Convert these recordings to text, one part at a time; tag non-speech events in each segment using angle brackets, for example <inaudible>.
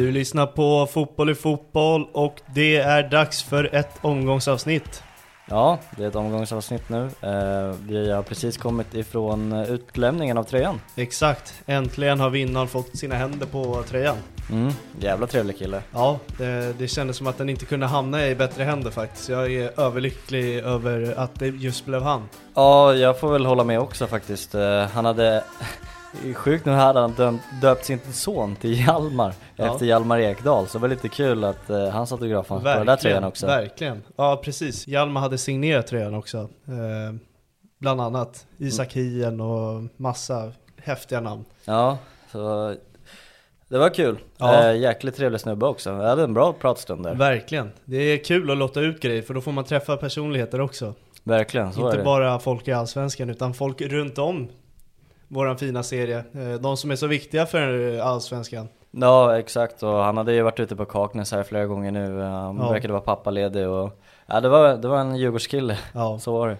Du lyssnar på Fotboll i fotboll och det är dags för ett omgångsavsnitt. Ja, det är ett omgångsavsnitt nu. Eh, vi har precis kommit ifrån utlämningen av tröjan. Exakt, äntligen har vinnaren fått sina händer på tröjan. Mm, jävla trevlig kille. Ja, det, det kändes som att den inte kunde hamna i bättre händer faktiskt. Jag är överlycklig över att det just blev han. Ja, jag får väl hålla med också faktiskt. Eh, han hade, sjukt nog hade han dömt, döpt sin son till Hjalmar Ja. efter Hjalmar Ekdal. Så det var lite kul att eh, hans autograf fanns på den där tröjan också. Verkligen. Ja, precis. Hjalmar hade signerat tröjan också. Eh, bland annat Isak Hien och massa häftiga namn. Ja, så det var kul. Ja. Eh, jäkligt trevlig snubbe också. Vi hade en bra pratstund där. Verkligen. Det är kul att låta ut grejer för då får man träffa personligheter också. Verkligen, så är Inte det. bara folk i Allsvenskan utan folk runt om våran fina serie. Eh, De som är så viktiga för Allsvenskan. Ja exakt och han hade ju varit ute på Kaknäs här flera gånger nu. Han Ja. verkade vara pappaledig och ja, det, var, det var en Djurgårdskille. Ja. <laughs> Så var det.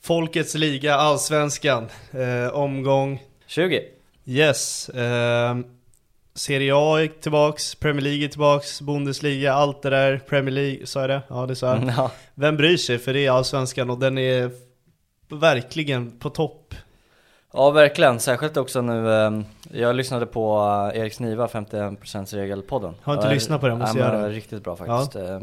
Folkets liga, Allsvenskan, eh, omgång 20. Yes. Eh, Serie A är tillbaks, Premier League är tillbaks, Bundesliga, allt det där. Premier League, sa jag det? Ja det sa jag. <laughs> Ja. Vem bryr sig? För det är Allsvenskan och den är verkligen på topp. Ja verkligen, särskilt också nu. eh, Jag lyssnade på eh, Erik Sniva 51% regelpodden. Har inte Ja, lyssnat på den, måste ja, göra det. Riktigt bra faktiskt. Eh,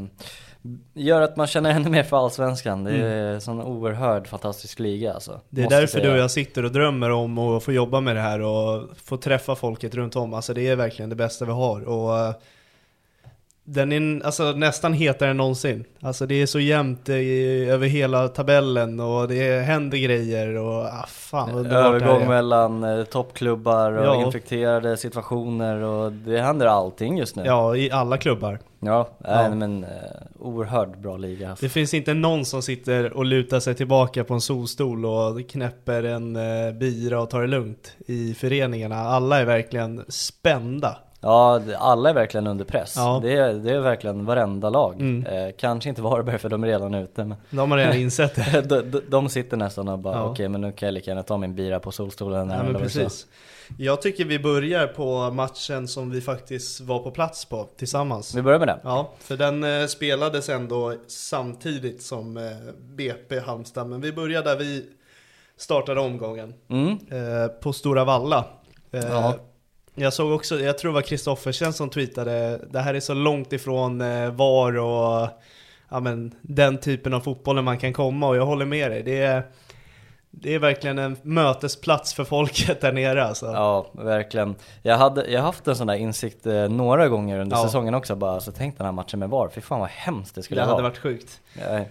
Gör att man känner ännu mer för Allsvenskan. Det är Mm. en sån oerhörd fantastisk liga alltså. Det är därför säga. du och jag sitter och drömmer om att få jobba med det här och få träffa folket runt om. Alltså det är verkligen det bästa vi har. Och eh, den är alltså, nästan hetare än någonsin. Alltså det är så jämnt i, över hela tabellen och det händer grejer och ah, fan underbart Övergång mellan eh, toppklubbar och Ja. infekterade situationer och det händer allting just nu. Ja, i alla klubbar. Ja, nej, Ja. men eh, oerhört bra liga. Alltså. Det finns inte någon som sitter och lutar sig tillbaka på en solstol och knäpper en eh, bira och tar det lugnt i föreningarna. Alla är verkligen spända. Ja, alla är verkligen under press. Ja. Det, är, det är verkligen varenda lag. Mm. Eh, kanske inte Varberg för de är redan ute men De har redan insett det. <laughs> de, de, de sitter nästan och bara Ja. okej men nu kan jag lika gärna ta min bira på solstolen. Ja, men precis. Jag tycker vi börjar på matchen som vi faktiskt var på plats på tillsammans. Vi börjar med det. Ja, för den eh, spelades ändå samtidigt som eh, BP Halmstad. Men vi börjar där vi startade omgången. Mm. Eh, på Stora Valla. Eh, Ja. Jag såg också, jag tror det var Kristoffersen som tweetade, det här är så långt ifrån eh, VAR och ja, men, den typen av fotbollen man kan komma och jag håller med dig. Det är, det är verkligen en mötesplats för folket där nere alltså. Ja, verkligen. Jag, hade, jag har haft en sån där insikt eh, några gånger under Ja. säsongen också bara, så tänk den här matchen med VAR, fy fan vad hemskt det skulle det vara. hade varit sjukt. Nej.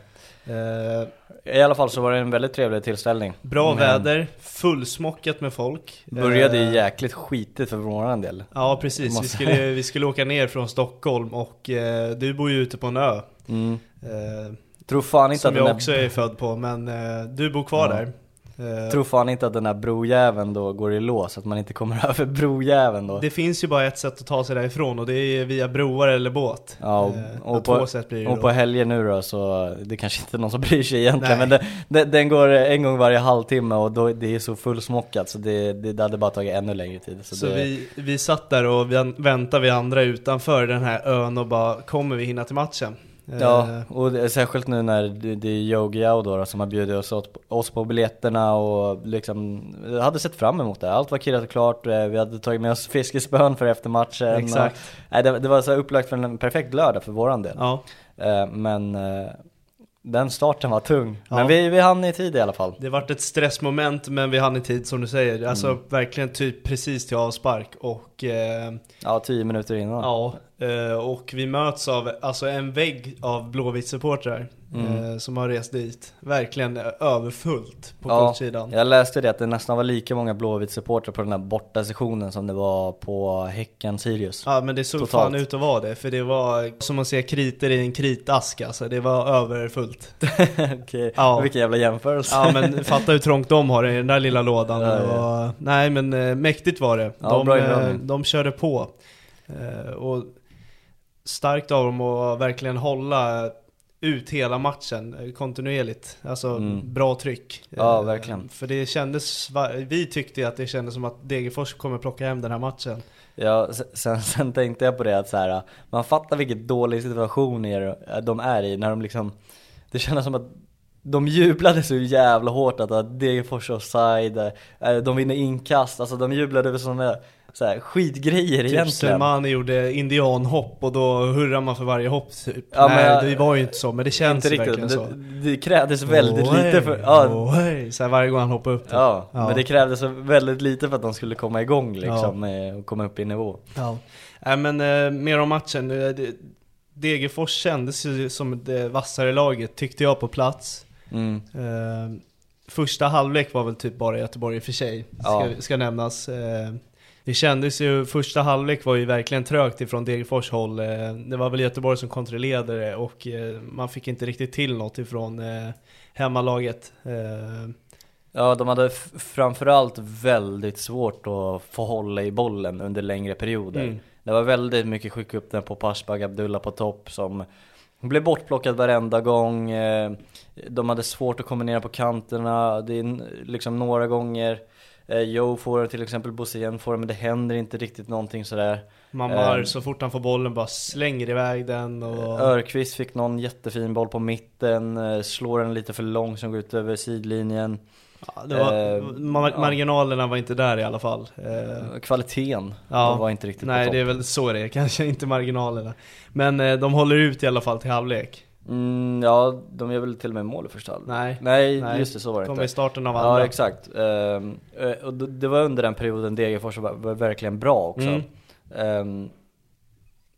Eh, I alla fall så var det en väldigt trevlig tillställning. bra Men väder, fullsmockat med folk. Började Eh, ju jäkligt skitigt för våran del. Ja precis, vi Måste- skulle, vi skulle åka ner från Stockholm och eh, du bor ju ute på en ö. Mm. Eh, Tror fan inte som att jag där, också är född på, men eh, du bor kvar Ja. där. Eh, tror fan inte att den där brojäveln då går i lås, att man inte kommer <laughs> över brojäveln då. Det finns ju bara ett sätt att ta sig därifrån och det är via broar eller båt. Ja, och, Eh, och, två på, sätt blir det och på helger nu då så, det kanske inte är någon som <laughs> bryr sig egentligen Nej. men den, den, den går en gång varje halvtimme och då, det är så fullsmockat så det, det, det hade bara tagit ännu längre tid. Så, Så det, vi, vi satt där och vi väntade vi andra utanför den här ön och bara, kommer vi hinna till matchen? Eh, Ja, och det, särskilt nu när det, är Yogi då som har bjudit oss, oss på biljetterna och liksom, jag hade sett fram emot det. Allt var kirrat och klart, eh, vi hade tagit med oss fiskespön för eftermatchen. Exakt. Och, nej, det, det var så upplagt för en perfekt lördag för våran del. Ja, Eh, men eh, den starten var tung. Ja. Men vi, vi hann i tid i alla fall. det vart ett stressmoment men vi hann i tid som du säger. Alltså Mm. verkligen typ precis till avspark och eh, Ja, tio minuter innan. ja, eh, och vi möts av alltså en vägg av Blåvitt-supportrar Mm. eh, som har rest dit. Verkligen eh, överfullt på Ja, kortsidan. Jag läste det att det nästan var lika många Blåvitt-supportrar på den här borta sessionen som det var på Häcken-Sirius. Ja men det såg Totalt. fan ut att vara det, för det var som att se kriter i en kritask alltså, det var överfullt. <laughs> Okej, Ja. vilken jävla jämförelse. Ja men fatta hur trångt de har i den där lilla lådan. Ja, Det var, nej men eh, mäktigt var det. Ja, De, eh, de körde på. Eh, och starkt av dem att verkligen hålla ut hela matchen eh, kontinuerligt. Alltså Mm. bra tryck. Ja, Eh, verkligen. För det kändes, vi tyckte att det kändes som att Degerfors kommer plocka hem den här matchen. Ja, sen- <laughs> sen, tänkte jag på det att så här, man fattar vilken dålig situation är- de är i när de liksom, det kändes som att de jublade så jävla hårt att, att Degerfors offside, eh, de vinner inkast, alltså de jublade över sådana så här, skitgrejer Typ egentligen. Selmani gjorde indianhopp och då hurrar man för varje hopp typ. Ja, Nej men- det var ju inte så, men det känns Inte riktigt, verkligen men så. det, det krävdes väldigt Oj, lite för, ja, oj, så här varje gång han hoppade upp. typ. ja, Ja. men det krävdes väldigt lite för att de skulle komma igång liksom med, och komma upp i nivå. Ja. Nej men eh, mer om matchen. Eh, det- Degerfors kändes ju som det vassare laget tyckte jag på plats. Mm. Eh, första halvlek var väl typ bara Göteborg i och för sig, ska, Ja. ska nämnas. Eh, det kändes ju, första halvlek var ju verkligen trögt ifrån Degerfors håll. Eh, det var väl Göteborg som kontrollerade det och eh, man fick inte riktigt till något ifrån eh, hemmalaget. Ja, de hade framförallt väldigt svårt att få hålla i bollen under längre perioder. Mm. Det var väldigt mycket skicka upp den på Pashbag Abdullah på topp som blev bortplockad varenda gång. De hade svårt att kombinera på kanterna. Det är liksom några gånger Joe får till exempel, Bosén får det, men det händer inte riktigt någonting sådär. Mammar Eh. så fort han får bollen bara slänger iväg den och... Örqvist fick någon jättefin boll på mitten, eh, slår den lite för lång som går ut över sidlinjen. Ja, var, Eh, mar- ja. marginalerna var inte där i alla fall. Eh, Kvaliteten Ja. var inte riktigt på nej, topp. det är väl så det är, <laughs> kanske inte marginalerna. Men eh, de håller ut i alla fall till halvlek. Mm, ja, de gör väl till och med mål i första halvlek. Nej. Nej, Nej. just det, så var det i inte. starten av Ja, andra. exakt. Ehm, eh, och det var under den perioden Degerfors var, var verkligen bra också. Mm. Ehm,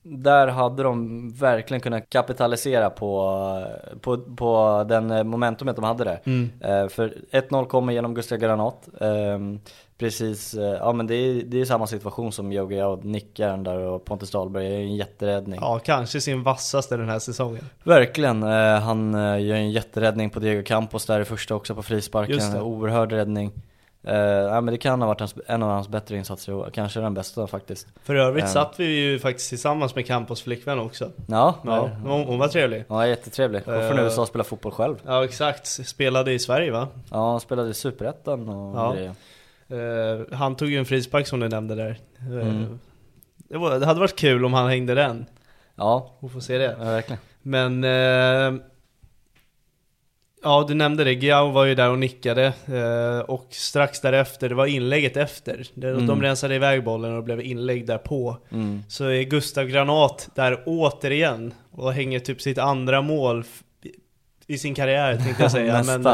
där hade de verkligen kunnat kapitalisera på, på, på den momentumet de hade där. Mm. Eh, för 1-0 kommer genom Gustav Granat. Ehm, precis, eh, ja men det är, det är samma situation som Yogi och nickar där och Pontus Dahlberg är en jätteräddning. Ja, kanske sin vassaste den här säsongen. Verkligen, eh, han gör en jätteräddning på Diego Campos där i första också på frisparken, oerhörd räddning. Eh, ja, men det kan ha varit hans, en av hans bättre insatser, och kanske den bästa faktiskt. För övrigt Ja. satt vi ju faktiskt tillsammans med Campos flickvän också. Ja, Ja, hon, hon var trevlig. ja jättetrevlig. Går från Eh. USA och spelar fotboll själv. Ja, exakt. Spelade i Sverige va? Ja, han spelade i Superettan och Ja. grejer. Eh, han tog ju en frispark som du nämnde där. Mm. det, var, det hade varit kul om han hängde den. Ja, Och få se det. ja, verkligen. Men Ja du nämnde det, Giao var ju där och nickade eh, Och strax därefter, det var inlägget efter De, Mm. de rensade iväg bollen och det blev inlägg därpå Mm. Så är Gustav Granat där återigen Och hänger typ sitt andra mål I sin karriär tänkte jag säga <laughs> Men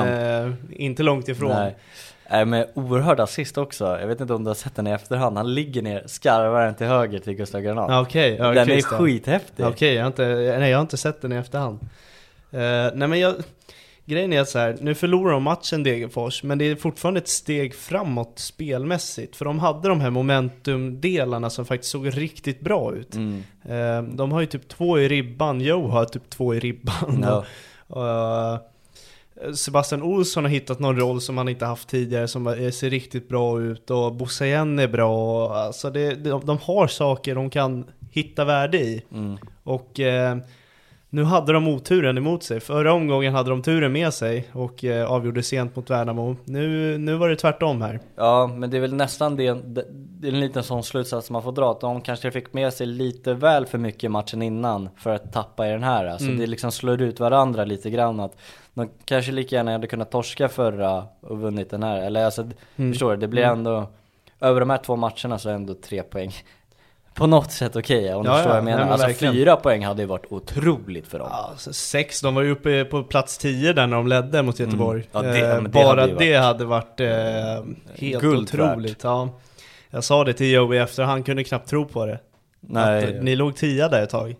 eh, inte långt ifrån Nej. Men oerhörd assist också, jag vet inte om du har sett den i efterhand, han ligger ner, skarvar den till höger till Gustav Granat. Ja, Okej, ja, den är skithäftig. Okej, jag, har inte, nej, jag har inte sett den i efterhand. Eh, nej men jag, grejen är så här, nu förlorar de matchen Degerfors, men det är fortfarande ett steg framåt spelmässigt. För de hade de här momentumdelarna som faktiskt såg riktigt bra ut. Mm. Eh, de har ju typ två i ribban, Joe har typ två i ribban. Och, eh, Sebastian Olsson har hittat någon roll som han inte haft tidigare som ser riktigt bra ut och Bosayen är bra. Alltså det, de, de har saker de kan hitta värde i. Mm. Och eh, nu hade de oturen emot sig. Förra omgången hade de turen med sig och eh, avgjorde sent mot Värnamo. Nu, nu var det tvärtom här. Ja, men det är väl nästan det, det, det är en liten sån slutsats man får dra. Att de kanske fick med sig lite väl för mycket matchen innan för att tappa i den här. Alltså Mm. det liksom slår ut varandra lite grann. Att de kanske lika gärna hade kunnat torska förra och vunnit den här. Eller alltså, Mm. förstår du? Det blir ändå, över de här två matcherna så är ändå tre poäng. På något sätt okej, om du Ja, förstår vad ja, jag menar. nej, men alltså verkligen. fyra poäng hade ju varit otroligt för dem. Ja, så sex, de var ju uppe på plats 10 där när de ledde mot Göteborg. Mm. Det- Eh, men det Bara hade det hade varit eh, helt Guld otroligt. Ja. Jag sa det till Joey efter, han kunde knappt tro på det. Nej, Att, eh, ni låg 10 där ett tag.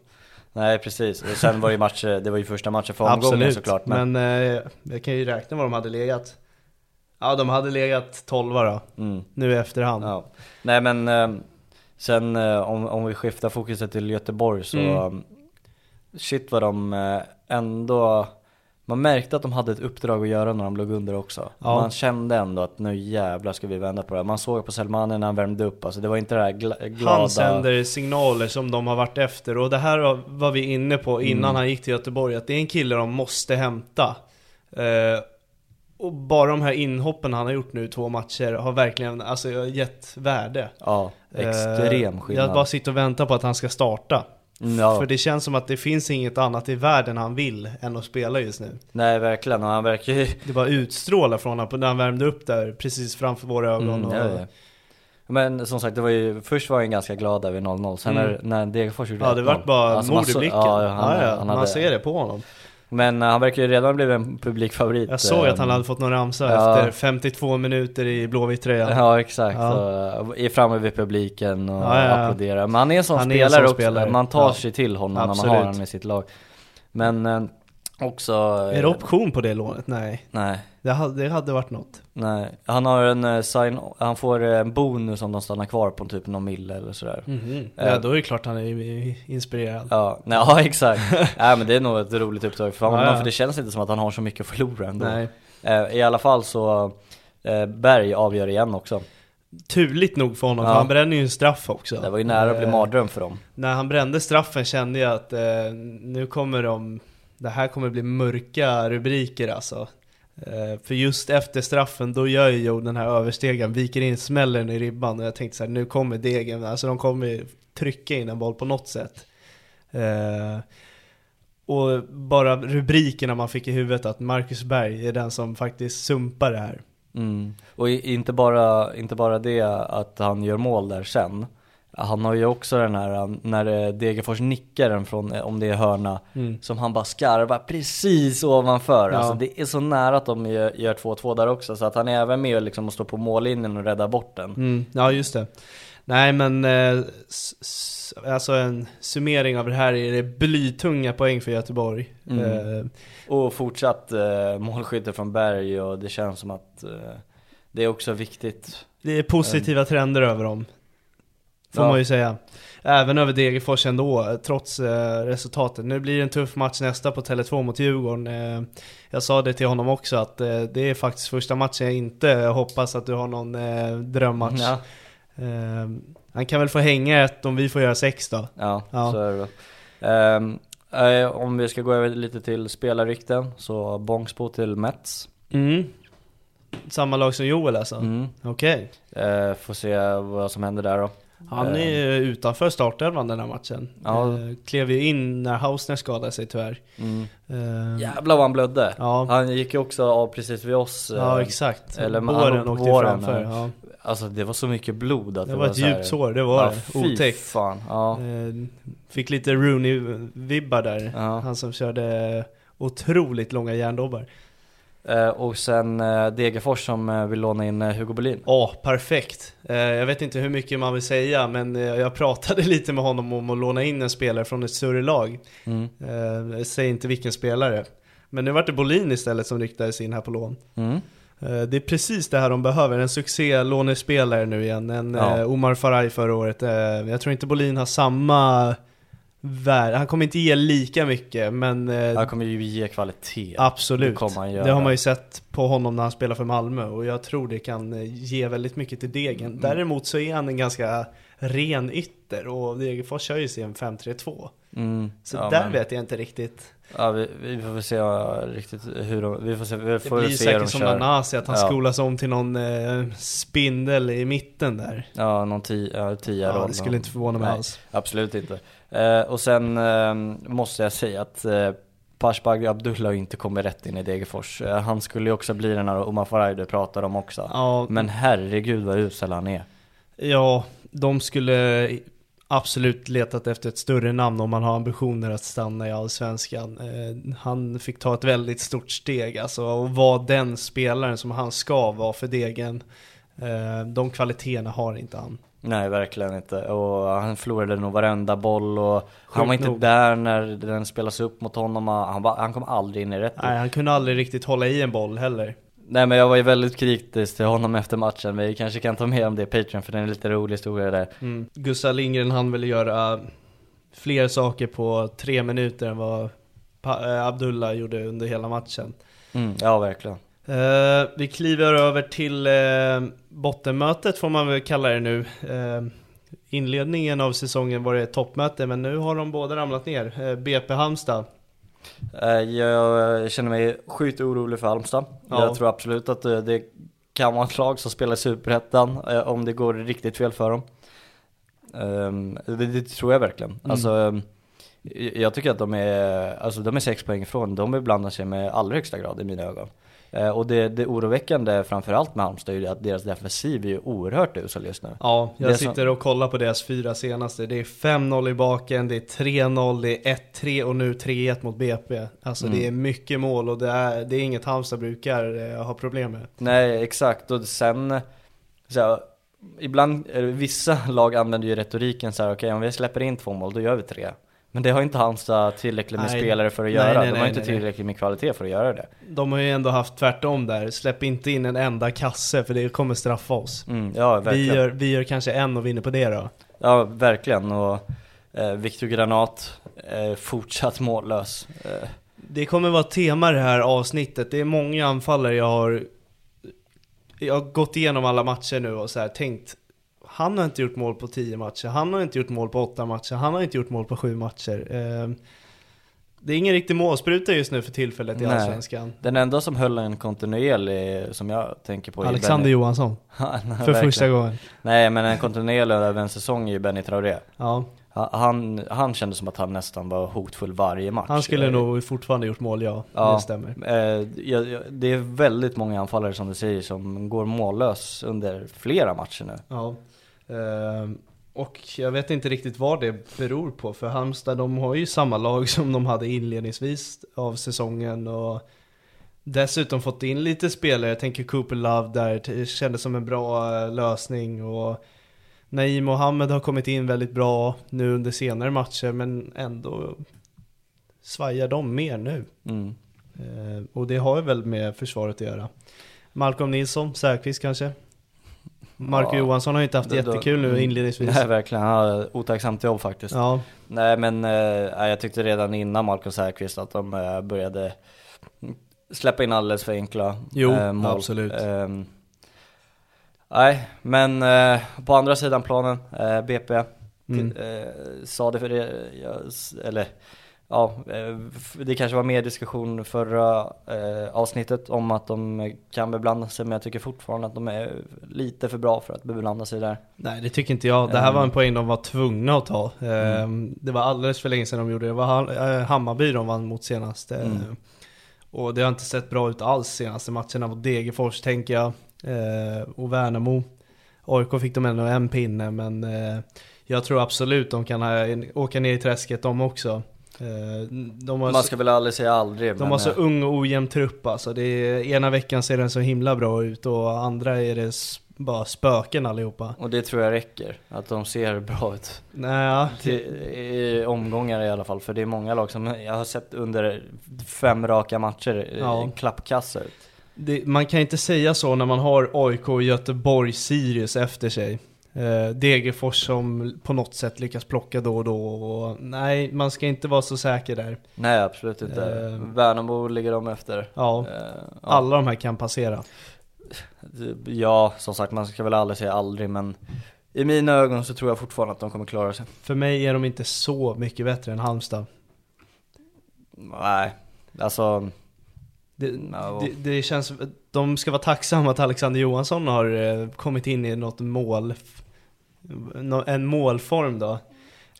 nej precis. Och sen var ju match, det var ju första matchen för omgången Absolut, såklart. men, eh, jag kan ju räkna vad de hade legat. Ja, de hade legat 12 då, Mm. nu i efterhand. Ja. Nej men ehm, sen eh, om, om vi skiftar fokuset till Göteborg så Mm. ehm, Shit vad de eh, ändå Man märkte att de hade ett uppdrag att göra när de låg under också Ja. Man kände ändå att nu jävlar ska vi vända på det. Man såg på Selmanen när han värmde upp, alltså det var inte det här gla- glada Han sänder signaler som de har varit efter och det här var- var vi inne på innan Mm. han gick till Göteborg att det är en kille de måste hämta. Eh, och bara de här inhoppen han har gjort nu två matcher har verkligen alltså, gett värde. Ja, Eh, extrem skillnad Jag bara sitter och väntar på att han ska starta. Mm, ja. För det känns som att det finns inget annat i världen han vill än att spela just nu. Nej verkligen, och han verkar ju Det bara utstrålar från honom när han värmde upp där precis framför våra ögon. Mm, ja, ja. Men som sagt, det var ju, först var jag ganska glad där vid 0-0, sen Mm. när, när Degerfors gjorde Ja det 1-0, vart bara alltså, man mord i blicken. Ja, han, ja, ja, han man hade, ser det på honom. Men eh, han verkar ju redan blivit en publikfavorit Jag såg att eh, han hade fått någon ramsa ja. efter 52 minuter i blåvit tröja. Ja exakt, Ja. Är framme vid publiken och Ja, ja. applåderar Men han är en sån Han är en spelare sån också, spelare. man tar sig till honom när man Absolut. har honom i sitt lag Men eh, också Är det option på det lånet? Nej. Nej, Det hade, det hade varit något. nej Han har en eh, sign, han får eh, en bonus om de stannar kvar på typ någon mille eller sådär Ja då är det klart han är inspirerad. Ja, nej, ja exakt. <laughs> Nej men det är nog ett roligt uppdrag för honom Ja, ja. för det känns inte som att han har så mycket att förlora ändå. Nej. Eh, I alla fall så, eh, Berg avgör igen också. Turligt nog för honom, Ja. för han bränner ju en straff också. Det var ju nära att bli Eh, mardröm för dem. När han brände straffen kände jag att eh, nu kommer de, det här kommer bli mörka rubriker alltså. Eh, för just efter straffen, då gör ju Joe den här överstegen, viker in smällen i ribban och jag tänkte så här, nu kommer degen, alltså de kommer trycka in en boll på något sätt. Eh, och bara rubrikerna man fick i huvudet att Marcus Berg är den som faktiskt sumpar det här. Mm. Och inte bara, inte bara det att han gör mål där sen. Han har ju också den här, när eh, Degerfors nickar den från, eh, om det är hörna, Mm. som han bara skarvar precis ovanför. Ja. Alltså det är så nära att de gör gör 2-2 där också, så att han är även med liksom och står på mållinjen och räddar bort den. Mm, ja just det. Nej men, eh, alltså en summering av det här är det blytunga poäng för Göteborg. Mm. Eh, Och fortsatt eh, målskytte från Berg och det känns som att eh, det är också viktigt. det är positiva trender över dem. Får Ja. man ju säga. Även över Degerfors ändå, trots eh, resultatet. Nu blir det en tuff match nästa på Tele2 mot Djurgården. Eh, jag sa det till honom också att eh, det är faktiskt första matchen jag inte hoppas att du har någon eh, drömmatch. Ja, Eh, han kan väl få hänga ett om vi får göra sex då. ja, Ja. så är det. Ehm, eh, om vi ska gå över lite till spelarrykten, så Bångsbo till Mets. Mm. Samma lag som Joel alltså? Mm. Okej. Eh, får se vad som händer där då. Han är ju utanför startelvan den här matchen. Ja. Eh, klev ju in när Hausner skadade sig tyvärr. Mm. Eh, Jävlar vad han blödde. Ja. Han gick ju också av precis vid oss. eh, Ja exakt, eller båren åkte båren, framför. ja. Ja. Alltså det var så mycket blod att Det det, var ett djupt sår, det var ja, det. Otäckt. fan. Ja. Eh, Fick lite Rooney-vibbar där. Ja. Han som körde otroligt långa järndobbar. Eh, och sen eh, Degerfors som eh, vill låna in Hugo Bolin. Ja, perfekt. Eh, jag vet inte hur mycket man vill säga, men jag pratade <laughs> lite med honom om att låna in en spelare från ett större lag. Mm. Säg inte vilken spelare. Men nu vart det Bolin istället som ryktades in här på lån. Mm. Det är precis det här de behöver, en succé-lånespelare nu igen. En Ja. Omar Faraj förra året. Jag tror inte Bolin har samma värde, han kommer inte ge lika mycket men eh, Han kommer ju ge kvalitet. absolut. Det. Det har man ju sett på honom när han spelar för Malmö och jag tror det kan eh, ge väldigt mycket till Degen. Mm. Däremot så är han en ganska ren ytter och Degerfors kör ju sig en 5-3-2. Mm. Så ja, där men- vet jag inte riktigt. Ja, vi, vi får se riktigt hur de, vi får se, vi Det får blir se hur de säkert som kör. Nanasi, att han Ja. skolas om till någon eh, spindel i mitten där. Ja, någon tia, ja, tia Ja, det skulle inte förvåna mig alls. Absolut inte. Eh, och sen eh, måste jag säga att eh, Pashbag Abdullah inte kommer rätt in i Degerfors. Eh, han skulle ju också bli den här Omar Faraj du pratar om också. Ja, Men herregud vad usel han är. ja, de skulle absolut letat efter ett större namn om man har ambitioner att stanna i Allsvenskan. Eh, han fick ta ett väldigt stort steg alltså och vara den spelaren som han ska vara för Degen. Eh, de kvaliteterna har inte han. Nej, verkligen inte. Och han förlorade nog varenda boll och han var inte nog. där när den spelas upp mot honom. Han, var, han kom aldrig in i rätt. Nej, han kunde aldrig riktigt hålla i en boll heller. Nej men jag var ju väldigt kritisk till honom efter matchen. Vi kanske kan ta med om det i Patreon för det är en lite rolig historia där. Mm. Gustav Lindgren han ville göra fler saker på tre minuter än vad eh, Abdullah gjorde under hela matchen. Mm, ja verkligen. Eh, vi kliver över till eh, bottenmötet får man väl kalla det nu. Eh, inledningen av säsongen var det ett toppmöte men nu har de båda ramlat ner. BP Halmstad. Jag känner mig sjukt orolig för Halmstad. Ja. Jag tror absolut att det kan vara ett lag som spelar i Superettan om det går riktigt fel för dem. Ehm, Det, det tror jag verkligen. Mm. Alltså, ehm, jag tycker att de är, alltså de är sex poäng ifrån. De beblandar sig med allra högsta grad i mina ögon. Eh, Och det, det oroväckande framförallt med Halmstad är ju att deras defensiv är ju oerhört usel just nu. Ja, jag Det som- sitter och kollar på deras fyra senaste. Det är 5-0 i baken, det är 3-0, det är 1-3 och nu 3-1 mot BP. Alltså Mm. det är mycket mål och det är, det är inget Halmstad brukar eh, ha problem med. Nej, exakt. Och sen, så här, ibland, eh, vissa lag använder ju retoriken så här: okej om vi släpper in två mål, då gör vi tre. Men det har inte Halmstad tillräckligt med Nej. spelare för att Nej, göra. nej, De har inte tillräckligt med kvalitet för att göra det. De har ju ändå haft tvärtom där, släpp inte in en enda kasse för det kommer straffa oss. Mm, ja, Vi gör, vi gör kanske en och vinner på det då. Ja, verkligen. Och eh, Victor Granat, eh, fortsatt mållös. Eh, Det kommer vara tema det här avsnittet. Det är många anfallare jag har Jag har gått igenom alla matcher nu och så här tänkt Han har inte gjort mål på 10 matcher, han har inte gjort mål på 8 matcher, han har inte gjort mål på 7 matcher. Eh, Det är ingen riktig målspruta just nu för tillfället i Nej. Allsvenskan. den enda som höll en kontinuerlig, som jag tänker på Alexander Benny- Johansson, <laughs> Ja, nej, för verkligen. första gången. Nej men en kontinuerlig över en säsong är ju Benny Traoré. Ja, Ha- Han, han kände som att han nästan var hotfull varje match. han skulle Eh, nog fortfarande gjort mål, ja. Ja, Det stämmer. Eh, det är väldigt många anfallare som du säger som går mållös under flera matcher nu. Ja. Ehm, och jag vet inte riktigt vad det beror på, för Halmstad de har ju samma lag <laughs> som de hade inledningsvis av säsongen och dessutom fått in lite spelare, jag tänker Cooper Love där, det kändes som en bra eh, lösning och Naim Mohammed har kommit in väldigt bra nu under senare matcher men ändå svajar de mer nu. Mm. Eh, och det har ju väl med försvaret att göra. Malcolm Nilsson, Säfqvist kanske? Marco Ja, Johansson har ju inte haft det- jättekul nu mm. inledningsvis. Nej verkligen, han har otacksamt jobb faktiskt. Ja, Nej men eh, jag tyckte redan innan Marcus Säfqvist att de eh, började släppa in alldeles för enkla Jo, eh, mål. absolut. Ehm, nej, men eh, på andra sidan planen, eh, BP Mm. sa det för det, jag, eller ja, eh, det kanske var mer diskussion förra eh, avsnittet om att de kan beblanda sig men jag tycker fortfarande att de är lite för bra för att beblanda sig där. nej det tycker inte jag. Det här Mm. var en poäng de var tvungna att ta. Ehm, Det var alldeles för länge sedan de gjorde det. Det var Ha- eh, Hammarby de vann mot senast. eh, Mm. Och det har inte sett bra ut alls senaste matcherna mot Degerfors tänker jag. Eh, Och Värnamo. AIK fick de ändå en pinne men eh, jag tror absolut de kan åka ner i träsket de också. Eh, De har Man så- ska väl aldrig säga aldrig De har så eh, ung och ojämn trupp alltså. Det är, ena veckan ser den så himla bra ut och andra är det bara spöken allihopa. Och det tror jag räcker, att de ser bra ut. Till, I omgångar i alla fall, för det är många lag som jag har sett under fem raka matcher Ja. ja. klappkassa ut. det, man kan inte säga så när man har AIK, Göteborg, Sirius efter sig. Eh, Degerfors som på något sätt lyckas plocka då och då. Och, nej, man ska inte vara så säker där. Nej absolut inte. Eh. Värnamo ligger de efter. Ja, Eh, ja. alla de här kan passera. Ja, som sagt man ska väl aldrig säga aldrig men i mina ögon så tror jag fortfarande att de kommer klara sig. För mig är de inte så mycket bättre än Halmstad. Nej, alltså Det, Ja. det, det känns, de ska vara tacksamma att Alexander Johansson har eh, kommit in i något mål, en målform då.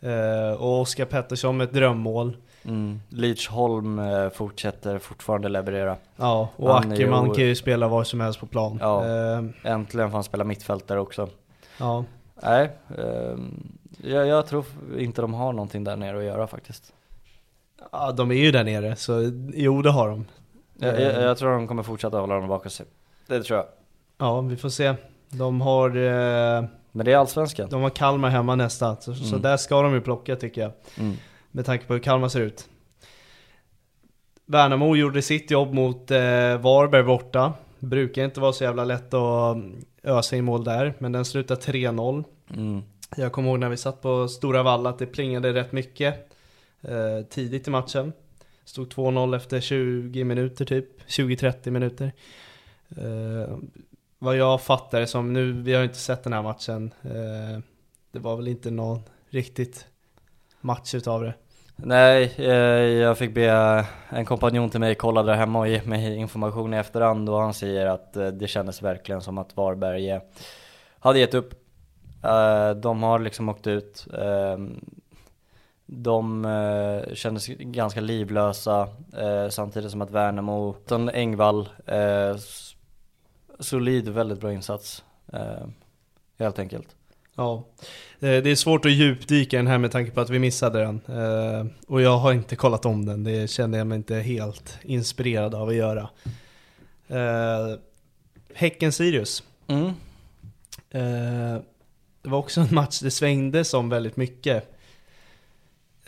Eh, och Oskar Pettersson med ett drömmål. mm, Leachholm eh, fortsätter fortfarande leverera. Ja, och Han är ju- Ackerman kan ju spela var som helst på plan. Ja. Eh, Äntligen får han spela mittfältare också. ja. Nej, ehm, jag, jag tror inte de har någonting där nere att göra faktiskt. ja, de är ju där nere, så jo det har de. Jag, jag, jag tror de kommer fortsätta hålla dem bakom sig. Det tror jag. Ja, vi får se. De har, eh, Men det är allsvenskan. de har Kalmar hemma nästa, så, så Mm. där ska de ju plocka tycker jag. Mm. Med tanke på hur Kalmar ser ut. Värnamo gjorde sitt jobb mot eh, Varberg borta. Brukar inte vara så jävla lätt att mm, ösa in mål där, men den slutar 3-0. Mm. Jag kommer ihåg när vi satt på Stora Valla att det plingade rätt mycket eh, tidigt i matchen. Stod 2-0 efter 20 minuter typ, 20-30 minuter. Eh, vad jag fattar det som, nu, vi har ju inte sett den här matchen. Eh, det var väl inte någon riktigt match utav det. Nej, eh, jag fick be en kompanjon till mig kolla där hemma och ge mig information i efterhand och han säger att eh, det kändes verkligen som att Varberg eh, hade gett upp. Eh, De har liksom åkt ut. Ehm, de eh, kändes ganska livlösa eh, samtidigt som att Värnamo, utan Engvall, eh, solid, väldigt bra insats. eh, Helt enkelt. Ja, Eh, det är svårt att djupdyka i den här med tanke på att vi missade den. Eh, Och jag har inte kollat om den, det kände jag mig inte helt inspirerad av att göra. Eh, Häcken-Sirius. Mm. Det var också en match det svängde som väldigt mycket.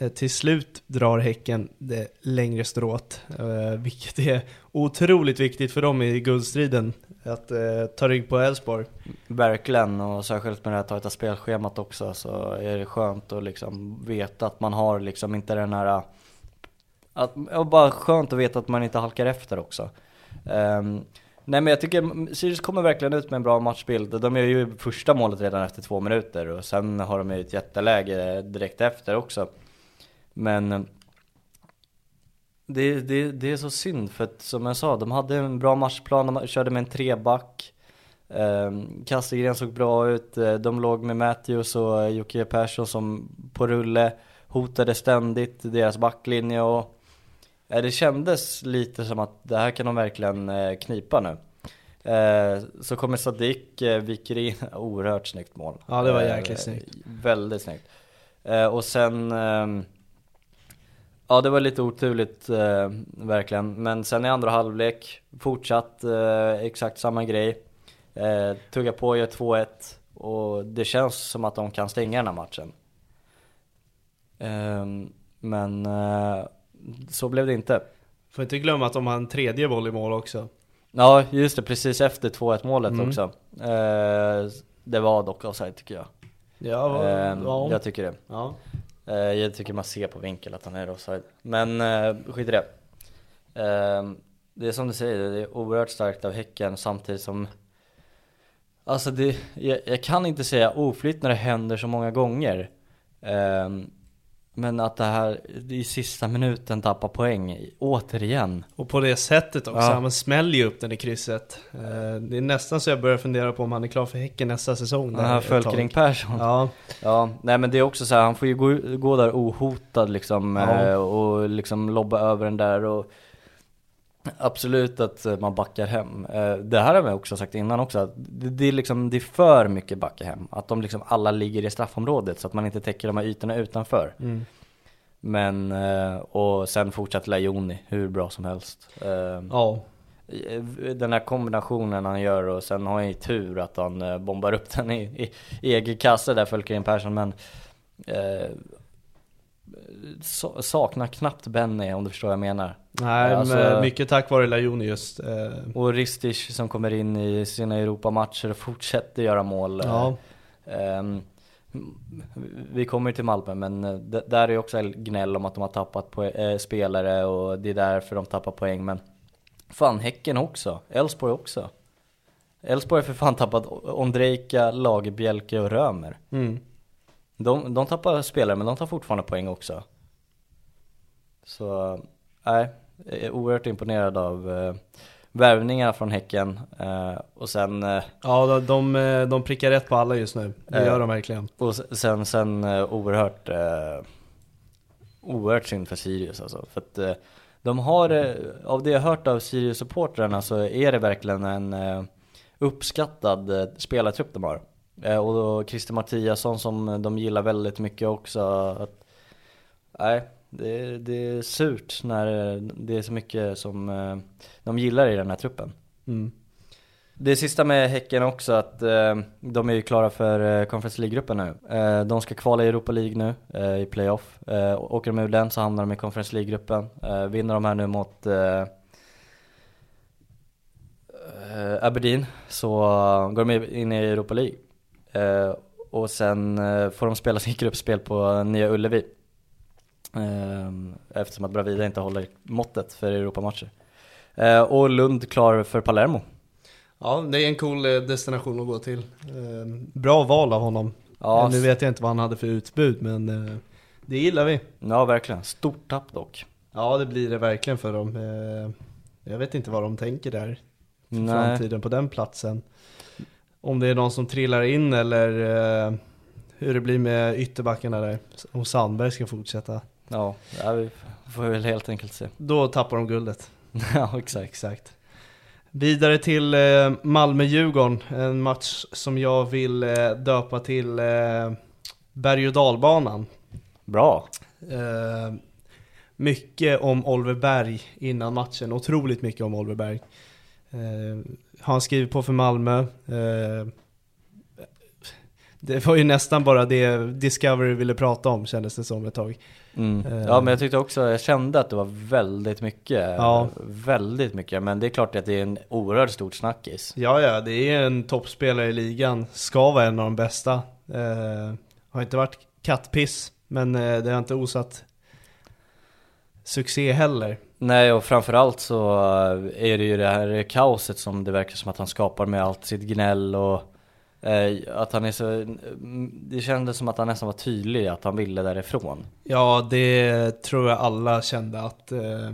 Eh, till slut drar Häcken det längre strået, eh, vilket är otroligt viktigt för dem i guldstriden. Att eh, ta rygg på Elfsborg. Verkligen, och särskilt med det här tajta spelschemat också så är det skönt att liksom veta att man har liksom inte den här att, och bara skönt att veta att man inte halkar efter också. Um, nej men jag tycker Sirius kommer verkligen ut med en bra matchbild. De gör ju första målet redan efter två minuter och sen har de ju ett jätteläge direkt efter också. Men det, det, det är så synd för att som jag sa, de hade en bra matchplan, de körde med en treback. Um, Kastegren såg bra ut, eh, de låg med Matthews och Jocke Persson som på rulle hotade ständigt deras backlinje och eh, det kändes lite som att det här kan de verkligen eh, knipa nu. Eh, så kommer Sadik, eh, viker in, <laughs> oerhört snyggt mål. Ja, det var Eh, jäkligt snyggt. Väldigt snyggt. Eh, och sen ehm, Ja det var lite oturligt eh, verkligen, men sen i andra halvlek fortsatt eh, exakt samma grej. Eh, tugga på, gör 2-1 och det känns som att de kan stänga den här matchen. Ehm, men eh, så blev det inte. Får inte glömma att de har en tredje boll i mål också. Ja just det, precis efter 2-1 målet Mm. också. Eh, det var dock offside tycker jag. Ja, Ehm, ja. Jag tycker det. ja. Eh, jag tycker man ser på vinkel att han är offside. Men eh, skit i det. Eh, det är som du säger, det är oerhört starkt av Häcken samtidigt som Alltså det, jag, jag kan inte säga oflytt när det händer så många gånger. Eh, men att det här i sista minuten tappar poäng återigen. Och på det sättet också, Ja. han smäller ju upp den i krysset. Eh, Det är nästan så jag börjar fundera på om han är klar för Häcken nästa säsong. Den här. Fölkring Persson. Ja, Ja, nej men det är också så här, han får ju gå, gå där ohotad liksom Ja. eh, och liksom lobba över den där och Absolut att eh, man backar hem. Eh, Det här har vi också sagt innan också, att det, är liksom, det är för mycket backa hem. Att de liksom alla ligger i straffområdet så att man inte täcker de här ytorna utanför. mm. Men, eh, och sen fortsatt Lajoni hur bra som helst. Ja. den här kombinationen han gör och sen har han ju tur att han bombar upp <laughs> den i, i, i egen kasse där Fulkerin Persson men eh, sa- saknar knappt Benny om du förstår vad jag menar. Nej, Alltså- men mycket tack vare Lajoni just. Eh, Och Ristich som kommer in i sina Europamatcher och fortsätter göra mål. ja. Ehm, vi kommer ju till Malmö men eh, där är ju också gnäll om att de har tappat eh, spelare och det är därför de tappar poäng men Fan Häcken också, Elfsborg också Elfsborg har för fan tappat Ondrejka, Lagerbjälke och Römer Mm. de, de tappar spelare men de tar fortfarande poäng också Så, nej, är oerhört imponerad av eh, värvningar från Häcken eh, och sen eh, Ja, de, de, eh, prickar rätt på alla just nu. Det Eh. gör de verkligen. Och sen, sen eh, oerhört, eh, oerhört synd för Sirius alltså. För att eh, de har, eh, av det jag hört av Sirius-supportrarna så är det verkligen en eh, uppskattad eh, spelartrupp de har. Eh, och då Christer Mattiasson som de gillar väldigt mycket också. Att, nej, det, är- det är surt när eh, det är så mycket som eh, de gillar i den här truppen. Mm. Det sista med Häcken också att eh, de är ju klara för eh, Conference League-gruppen nu. De ska kvala i Europa League nu i playoff. Eh, åker de ur den så hamnar de i Conference League-gruppen. Vinner de här nu mot Aberdeen så går de in i Europa League. Och sen får de spela sitt gruppspel på Nya Ullevi. Eh, eftersom att Bravida inte håller måttet för Europamatcher. Eh, och Lund klar för Palermo. Ja, det är en cool eh, destination att gå till. Eh, Bra val av honom. Ja, Eh, Nu vet jag inte vad han hade för utbud, men det gillar vi. Ja verkligen, stort tapp dock Ja, det blir det verkligen för dem. Jag vet inte vad de tänker där. För Nej. framtiden på den platsen. Om det är någon som trillar in eller hur det blir med ytterbackarna där. Om Sandberg ska fortsätta. Ja, vi får väl helt enkelt se Då tappar de guldet. <laughs> Ja exakt Exakt. Vidare till eh, Malmö-Djurgården, en match som jag vill eh, döpa till eh, berg och dalbanan. Bra Eh, mycket om Oliver Berg innan matchen, otroligt mycket om Oliver Berg. Eh, han skrivit på för Malmö. Eh, det var ju nästan bara det Discovery ville prata om kändes det som ett tag. Mm. Eh. Ja men jag tyckte också, jag kände att det var väldigt mycket Ja. Väldigt mycket, men det är klart att det är en oerhört stort snackis Ja, ja, det är en toppspelare i ligan, ska vara en av de bästa. Eh, har inte varit kattpiss, men eh, det har inte osat succé heller. Nej och framförallt så är det ju det här kaoset som det verkar som att han skapar med allt sitt gnäll och eh, Eh, att han är så, det kändes som att han nästan var tydlig att han ville därifrån Ja, det tror jag alla kände att eh,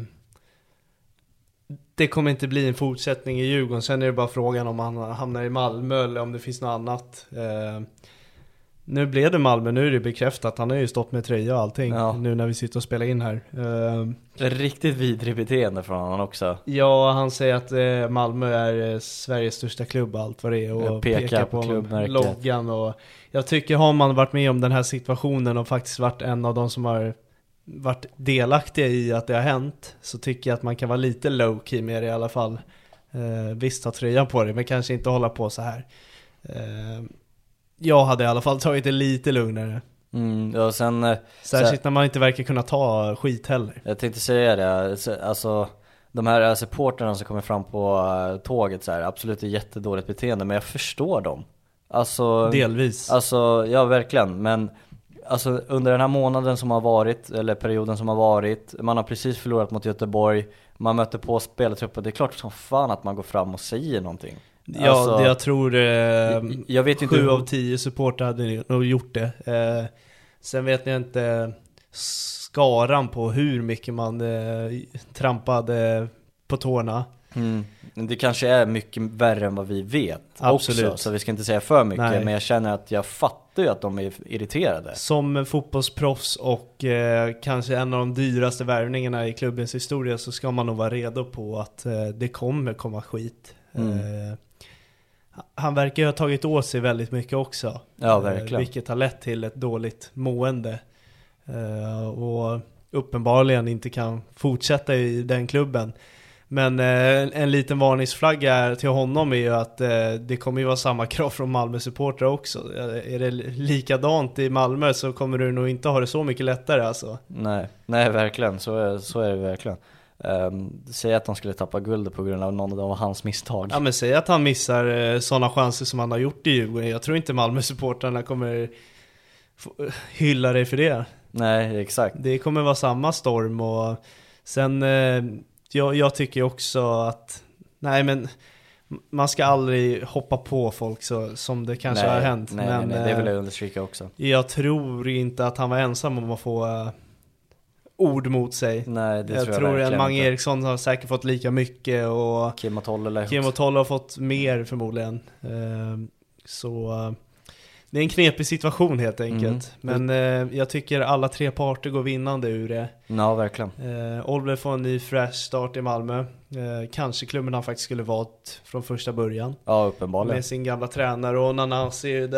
det kommer inte bli en fortsättning i Djurgården. Sen är det bara frågan om han hamnar i Malmö eller om det finns något annat. Eh, nu blev det Malmö, nu är det bekräftat. Han har ju stått med tröja och allting Ja. nu när vi sitter och spelar in här. Eh, Riktigt vidrig beteende från honom också Ja, han säger att eh, Malmö är eh, Sveriges största klubb och allt vad det är och Jag pekar på klubbmärket. loggan och Jag tycker har man varit med om den här situationen och faktiskt varit en av de som har varit delaktiga i att det har hänt så tycker jag att man kan vara lite low key med det i alla fall. Eh, visst ha tröjan på det men kanske inte hålla på så här. Eh, jag hade i alla fall tagit det lite lugnare. mm, och sen eh, Särskilt när man inte verkar kunna ta skit heller. Jag tänkte säga det, Så, alltså de här eh, supportrarna som kommer fram på eh, tåget så här, absolut det är jättedåligt beteende men jag förstår dem Alltså, Delvis. alltså ja verkligen men Alltså under den här månaden som har varit, eller perioden som har varit Man har precis förlorat mot Göteborg Man möter på spelartruppen, det är klart som fan att man går fram och säger någonting Ja, Alltså, det jag tror eh, jag vet inte sju hur- av tio supportrar hade nog gjort det. Eh, sen vet jag inte skaran på hur mycket man eh, trampade på tårna. Mm. Det kanske är mycket värre än vad vi vet Absolut. också, så vi ska inte säga för mycket Nej. Men jag känner att jag fattar ju att de är irriterade Som fotbollsproffs och eh, kanske en av de dyraste värvningarna i klubbens historia så ska man nog vara redo på att eh, det kommer komma skit. Mm. Eh, han verkar ju ha tagit åt sig väldigt mycket också. Ja, Eh, verkligen. vilket har lett till ett dåligt mående. Eh, och uppenbarligen inte kan fortsätta i den klubben. Men eh, en liten varningsflagga till honom är ju att det kommer ju vara samma <laughs> krav från Malmö-supportrar också. Eh, Är det likadant i Malmö så kommer du nog inte ha det så mycket lättare alltså. Nej, nej verkligen, så är, så är det verkligen. Um, säg att de skulle tappa guldet på grund av någon av hans misstag. Ja men säg att han missar eh, sådana chanser som han har gjort i Djurgården. Jag tror inte Malmö-supportrarna kommer få- hylla dig för det. Nej, exakt. Det kommer vara samma storm och sen, eh, jag, jag tycker också att, nej men man ska aldrig hoppa på folk så, som det kanske nej, har hänt. Nej, men nej, nej, det vill eh, jag understryka också. jag tror inte att han var ensam om att få eh, ord mot sig. Nej, det jag tror jag tror att Mange inte. Eriksson har säkert fått lika mycket och Kim och Tolle har fått mer förmodligen. Eh, Så det är en knepig situation helt enkelt. Mm. Men eh, jag tycker alla tre parter går vinnande ur det. Ja, verkligen. Eh, får en ny fresh start i Malmö. Eh, kanske klubben han faktiskt skulle valt från första början. Ja, uppenbarligen. Med sin gamla tränare och Nanasi.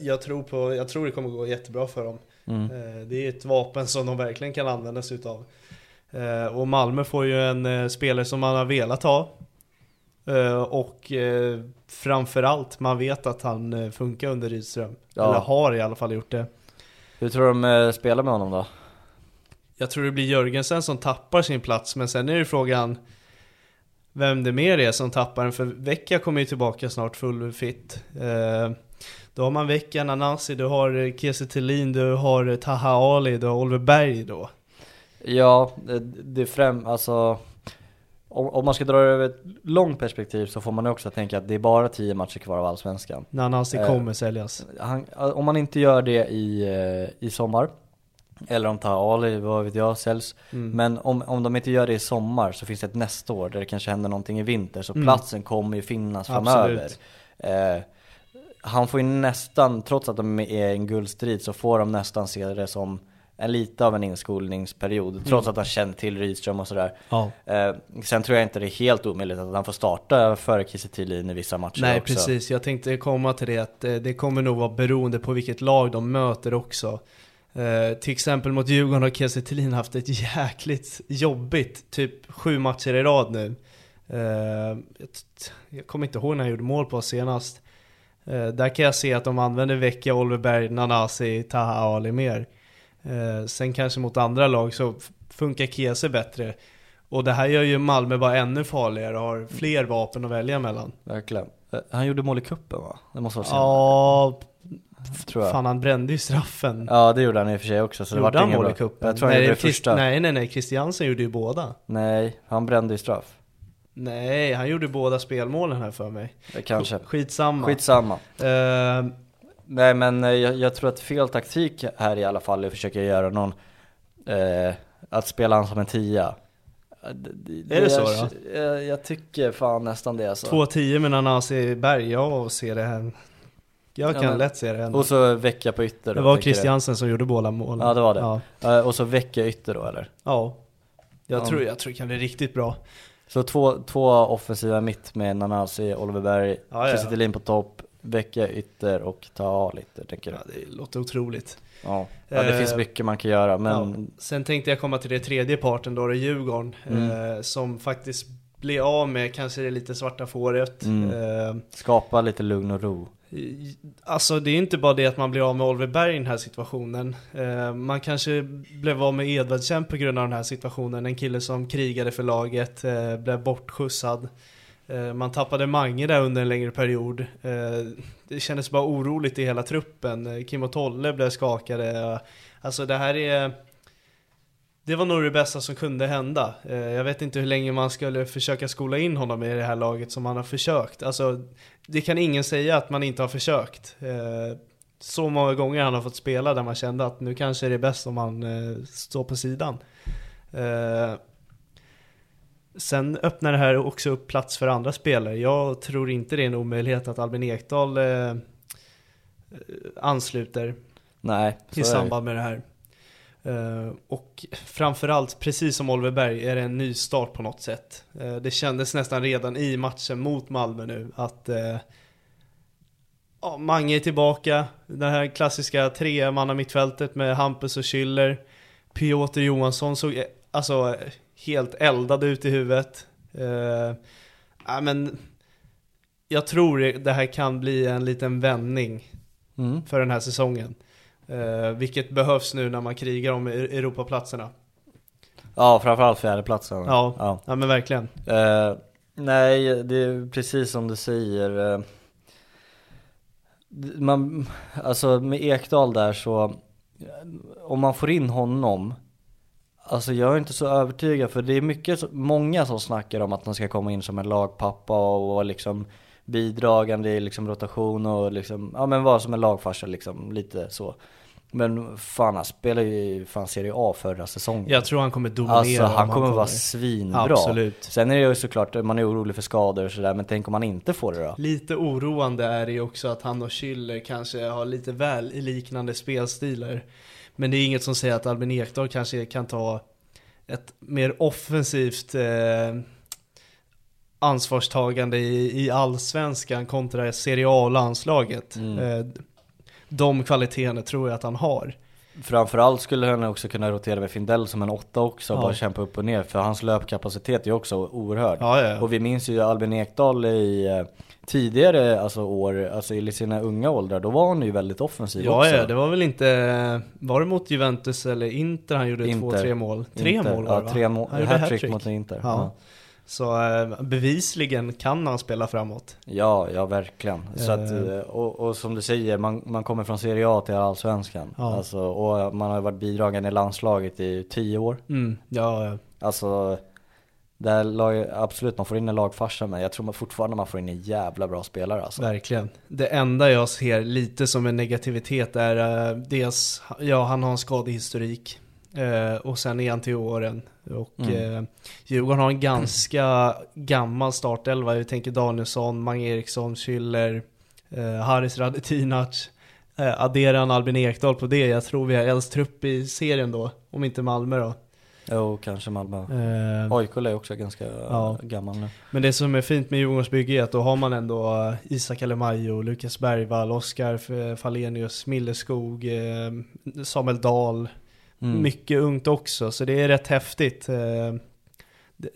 Jag, tror på, jag tror det kommer gå jättebra för dem. Mm. Eh, det är ett vapen som de verkligen kan använda sig utav. Eh, och Malmö får ju en eh, spelare som man har velat ha. Och framförallt, man vet att han funkar under Rydström. Ja. Eller har i alla fall gjort det. Hur tror du de spelar med honom då? Jag tror det blir Jörgensen som tappar sin plats, men sen är ju frågan vem det mer är som tappar den, för Vecchia kommer ju tillbaka snart full fit. Eh, då har man Vecchia, Nanasi, du har eh, Kiese Thelin, du har eh, Taha Ali, du har Oliver Berg då. Ja, det, det är främ, alltså om, om man ska dra det över ett långt perspektiv så får man också tänka att det är bara 10 matcher kvar av Allsvenskan. Nanasi Eh, kommer säljas. Han, om man inte gör det i, eh, i sommar, eller om Taha Ali, vad vet jag, säljs. Mm. Men om, om de inte gör det i sommar så finns det ett nästa år där det kanske händer någonting i vinter. Så Mm. platsen kommer ju finnas Absolut. framöver. Eh, han får ju nästan, trots att de är i en guldstrid, så får de nästan se det som en lite av en inskolningsperiod. Trots att han känner till Rydström och sådär. Ja. Eh, sen tror jag inte det är helt omöjligt att han får starta före Kiese i vissa matcher Nej också. precis, jag tänkte komma till det att eh, det kommer nog vara beroende på vilket lag de möter också. Eh, till exempel mot Djurgården har Kiese haft ett jäkligt jobbigt, typ sju matcher i rad nu. Eh, jag, jag kommer inte ihåg när han gjorde mål på senast. Eh, där kan jag se att de använder Vecchia, Oliver Berg, Nanasi, Taha Ali mer. Eh, sen kanske mot andra lag så funkar Kiese bättre. Och det här gör ju Malmö bara ännu farligare och har fler vapen att välja mellan. Verkligen. Eh, han gjorde mål i kuppen va? Det måste vara senare. Ja, tror jag. fan han brände ju straffen. Ja det gjorde han i och för sig också så det gjorde vart han inget mål bra. i cupen? Jag tror han nej, gjorde det Christ- första. nej, nej, nej, Christiansen gjorde ju båda. Nej, han brände ju straff. Nej, han gjorde båda spelmålen här för mig. Eh, Kanske. Skitsamma. Skitsamma. Eh, Nej men eh, jag, jag tror att fel taktik här i alla fall är att försöka göra någon, eh, att spela han som en tia. Eh, d- Är det så jag, då? Jag, jag tycker fan nästan det alltså. 2-10 med Nanasi Berg, jag ser det här. Jag Ja, kan men- lätt se det hända. Och så vecka på ytter Det då, var tänker jag. Christiansen som gjorde båda målen. Ja det var det. Ja, Eh, och så vecka ytter då eller? ja. Jag, Ja. Tror, jag tror det kan bli riktigt bra. Så två, två offensiva mitt med Nanasi, Oliver Berg, Ja, ja. Kiese på topp, vecka ytter och ta lite tänker Ja, jag. det låter otroligt. Ja, ja det Eh, finns mycket man kan göra men Ja. Sen tänkte jag komma till det tredje parten då, det är Djurgården. Mm. Eh, som faktiskt blir av med kanske det lite svarta fåret. Mm. Eh, skapa lite lugn och ro. Alltså det är inte bara det att man blir av med Oliver Berg i den här situationen. Eh, man kanske blev av med Edvardsen på grund av den här situationen. En kille som krigade för laget, eh, blev bortskjutsad. Eh, man tappade Mange där under en längre period. Det kändes bara oroligt i hela truppen. Kim och Tolle blev skakade. Alltså det här är... Det var nog det bästa som kunde hända. Eh, Jag vet inte hur länge man skulle försöka skola in honom i det här laget som man har försökt. Alltså, det kan ingen säga att man inte har försökt. Eh, Så många gånger han har fått spela där man kände att nu kanske det är bäst om han eh, står på sidan. Sen öppnar det här också upp plats för andra spelare. Jag tror inte det är en omöjlighet att Albin Ekdal ansluter Nej, i samband med det här. Eh, och framförallt, precis som Oliver Berg, är det en ny start på något sätt. Eh, det kändes nästan redan i matchen mot Malmö nu att eh, ja, Mange är tillbaka. Det här klassiska tremanna mittfältet med Hampus och Schüller. Piotr Johansson såg alltså helt eldad ut i huvudet. Ja, men jag tror det här kan bli en liten vändning Mm. för den här säsongen. Eh, vilket behövs nu när man krigar om E- Europaplatserna. Ja, framförallt fjärdeplatsen. Ja, ja. ja men verkligen. Eh, nej, det är precis som du säger. eh, man, alltså med Ekdal där så, om man får in honom, alltså jag är inte så övertygad för det är mycket, många som snackar om att han ska komma in som en lagpappa och liksom bidragande i liksom rotation och liksom, ja men vara som en lagfarsa liksom, lite så. Men fan han spelade ju fan Serie A förra säsongen. Jag tror han kommer dominera Alltså han kommer vara svinbra. Absolut. Sen är det ju såklart, man är orolig för skador och sådär, men tänk om man inte får det då? Lite oroande är det ju också att han och Schüller kanske har lite väl liknande spelstilar. Men det är inget som säger att Albin Ekdal kanske kan ta ett mer offensivt eh, ansvarstagande i, i allsvenskan kontra Serie A-landslaget. Mm. Eh, de kvaliteterna tror jag att han har. Framförallt skulle han också kunna rotera med Findell som en åtta också och Ja. bara kämpa upp och ner, för hans löpkapacitet är också oerhörd. Ja, ja. Och vi minns ju Albin Ekdal i eh, tidigare alltså, år, alltså i sina unga åldrar, då var han ju väldigt offensiv Ja, också. ja, det var väl inte, var det mot Juventus eller Inter han gjorde två, Inter. tre mål? Tre Inter, mål var det, Ja, va? tre mål, hattrick. mot Inter. Ja. Så eh, bevisligen kan han spela framåt. Ja, ja verkligen. Så att, Eh. eh, och, och som du säger, man, man kommer från Serie A till Allsvenskan. Ja. Alltså, och man har varit bidragande i landslaget i tio år. Mm, ja, ja. Alltså, där lag, absolut man får in en lagfarsa men jag tror man fortfarande man får in en jävla bra spelare alltså. verkligen. Det enda jag ser lite som en negativitet är uh, dels, ja han har en skadehistorik. Eh, och sen är han till åren. Och Mm. eh, Djurgården har en ganska gammal startelva. Vi tänker Danielsson, Mange Eriksson, Schüller, eh, Haris Radetinac. Eh, adderar han Albin Ekdal på det, jag tror vi har äldst trupp i serien då. Om inte Malmö då. Jo, kanske Malmö. Eh, AIK är också ganska Ja. gammal nu. Men det som är fint med Djurgårdens bygge är att då har man ändå eh, Isak Alemajo, Lukas Bergvall, Oskar Falenius, Milleskog, eh, Samuel Dahl. Mm. Mycket ungt också, så det är rätt häftigt. Eh,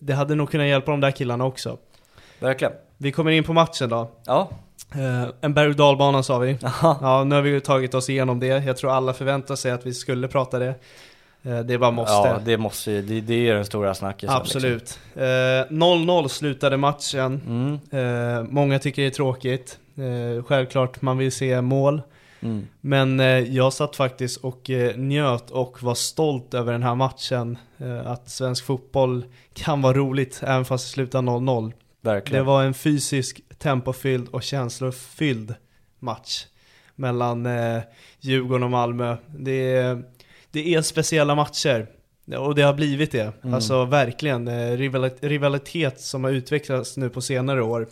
det- hade nog kunnat hjälpa de där killarna också. Verkligen. Vi kommer in på matchen då. Ja. Eh, En berg och dalbana sa vi. Aha. Ja, nu har vi tagit oss igenom det. Jag tror alla förväntar sig att vi skulle prata det. Eh, Det bara måste. Ja, det måste ju, det, det är den stora snackisen. Absolut. Eh, 0-0 slutade matchen. Liksom. Mm. Många tycker det är tråkigt. Självklart, man vill se mål. Mm. Men eh, jag satt faktiskt och eh, njöt och var stolt över den här matchen. Eh, att svensk fotboll kan vara roligt även fast det slutar 0-0. Det var en fysisk, tempofylld och känslofylld match mellan eh, Djurgården och Malmö. Det är, det är speciella matcher. Och det har blivit det. Mm. Alltså verkligen. Rivalit- rivalitet som har utvecklats nu på senare år.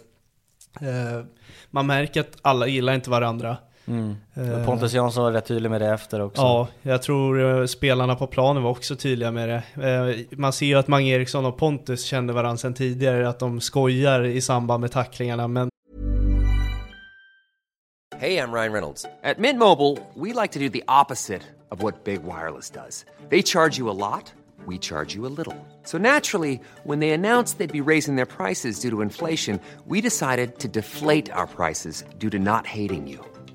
Man märker att alla gillar inte varandra. Mm. Eh, Pontus Jansson var rätt tydlig med det efter också. Ja, jag tror eh, spelarna på planen var också tydliga med det. Eh, Man ser ju att Mange Eriksson och Pontus kände varandra sedan tidigare, att de skojar i samband med tacklingarna, men Hey, I'm Ryan Reynolds. At Mint Mobile, we like to do the opposite of what Big Wireless does. They charge you a lot, we charge you a little. So naturally, when they announced they'd be raising their prices due to inflation, we decided to deflate our prices due to not hating you.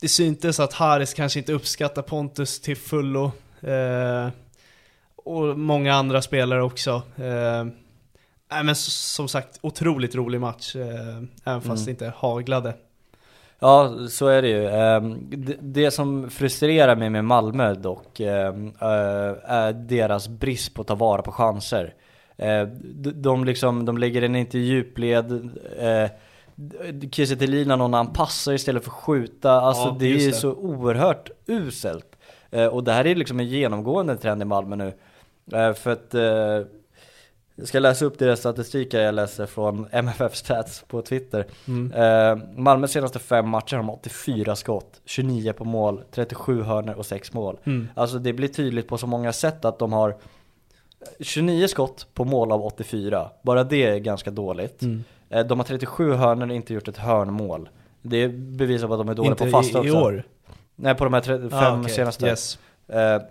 det syntes att Haris kanske inte uppskattar Pontus till fullo. Eh, och många andra spelare också. Eh, men som sagt, otroligt rolig match, eh, även fast det inte haglade. Ja, så är det ju. Ehm, det, som frustrerar mig med Malmö dock ehm, eh, är deras brist på att ta vara på chanser. Eh, de, de, liksom, de lägger den inte i djupled. Kiese Linan han passar istället för att skjuta. Alltså Ja, det är ju så oerhört uselt. Eh, och det här är liksom en genomgående trend i Malmö nu. Eh, för att eh, jag ska läsa upp deras statistik jag läser från MFF Stats på Twitter. Mm. Eh, Malmös senaste fem matcher har de 84 skott, 29 på mål, 37 hörnor och 6 mål. Mm. Alltså det blir tydligt på så många sätt att de har 29 skott på mål av 84, bara det är ganska dåligt. Mm. Eh, De har 37 hörnor och inte gjort ett hörnmål. Det bevisar på att de är dåliga Inte på fasta i, också. i år? Nej på de här 35 Ah, okej. senaste. Yes. Eh,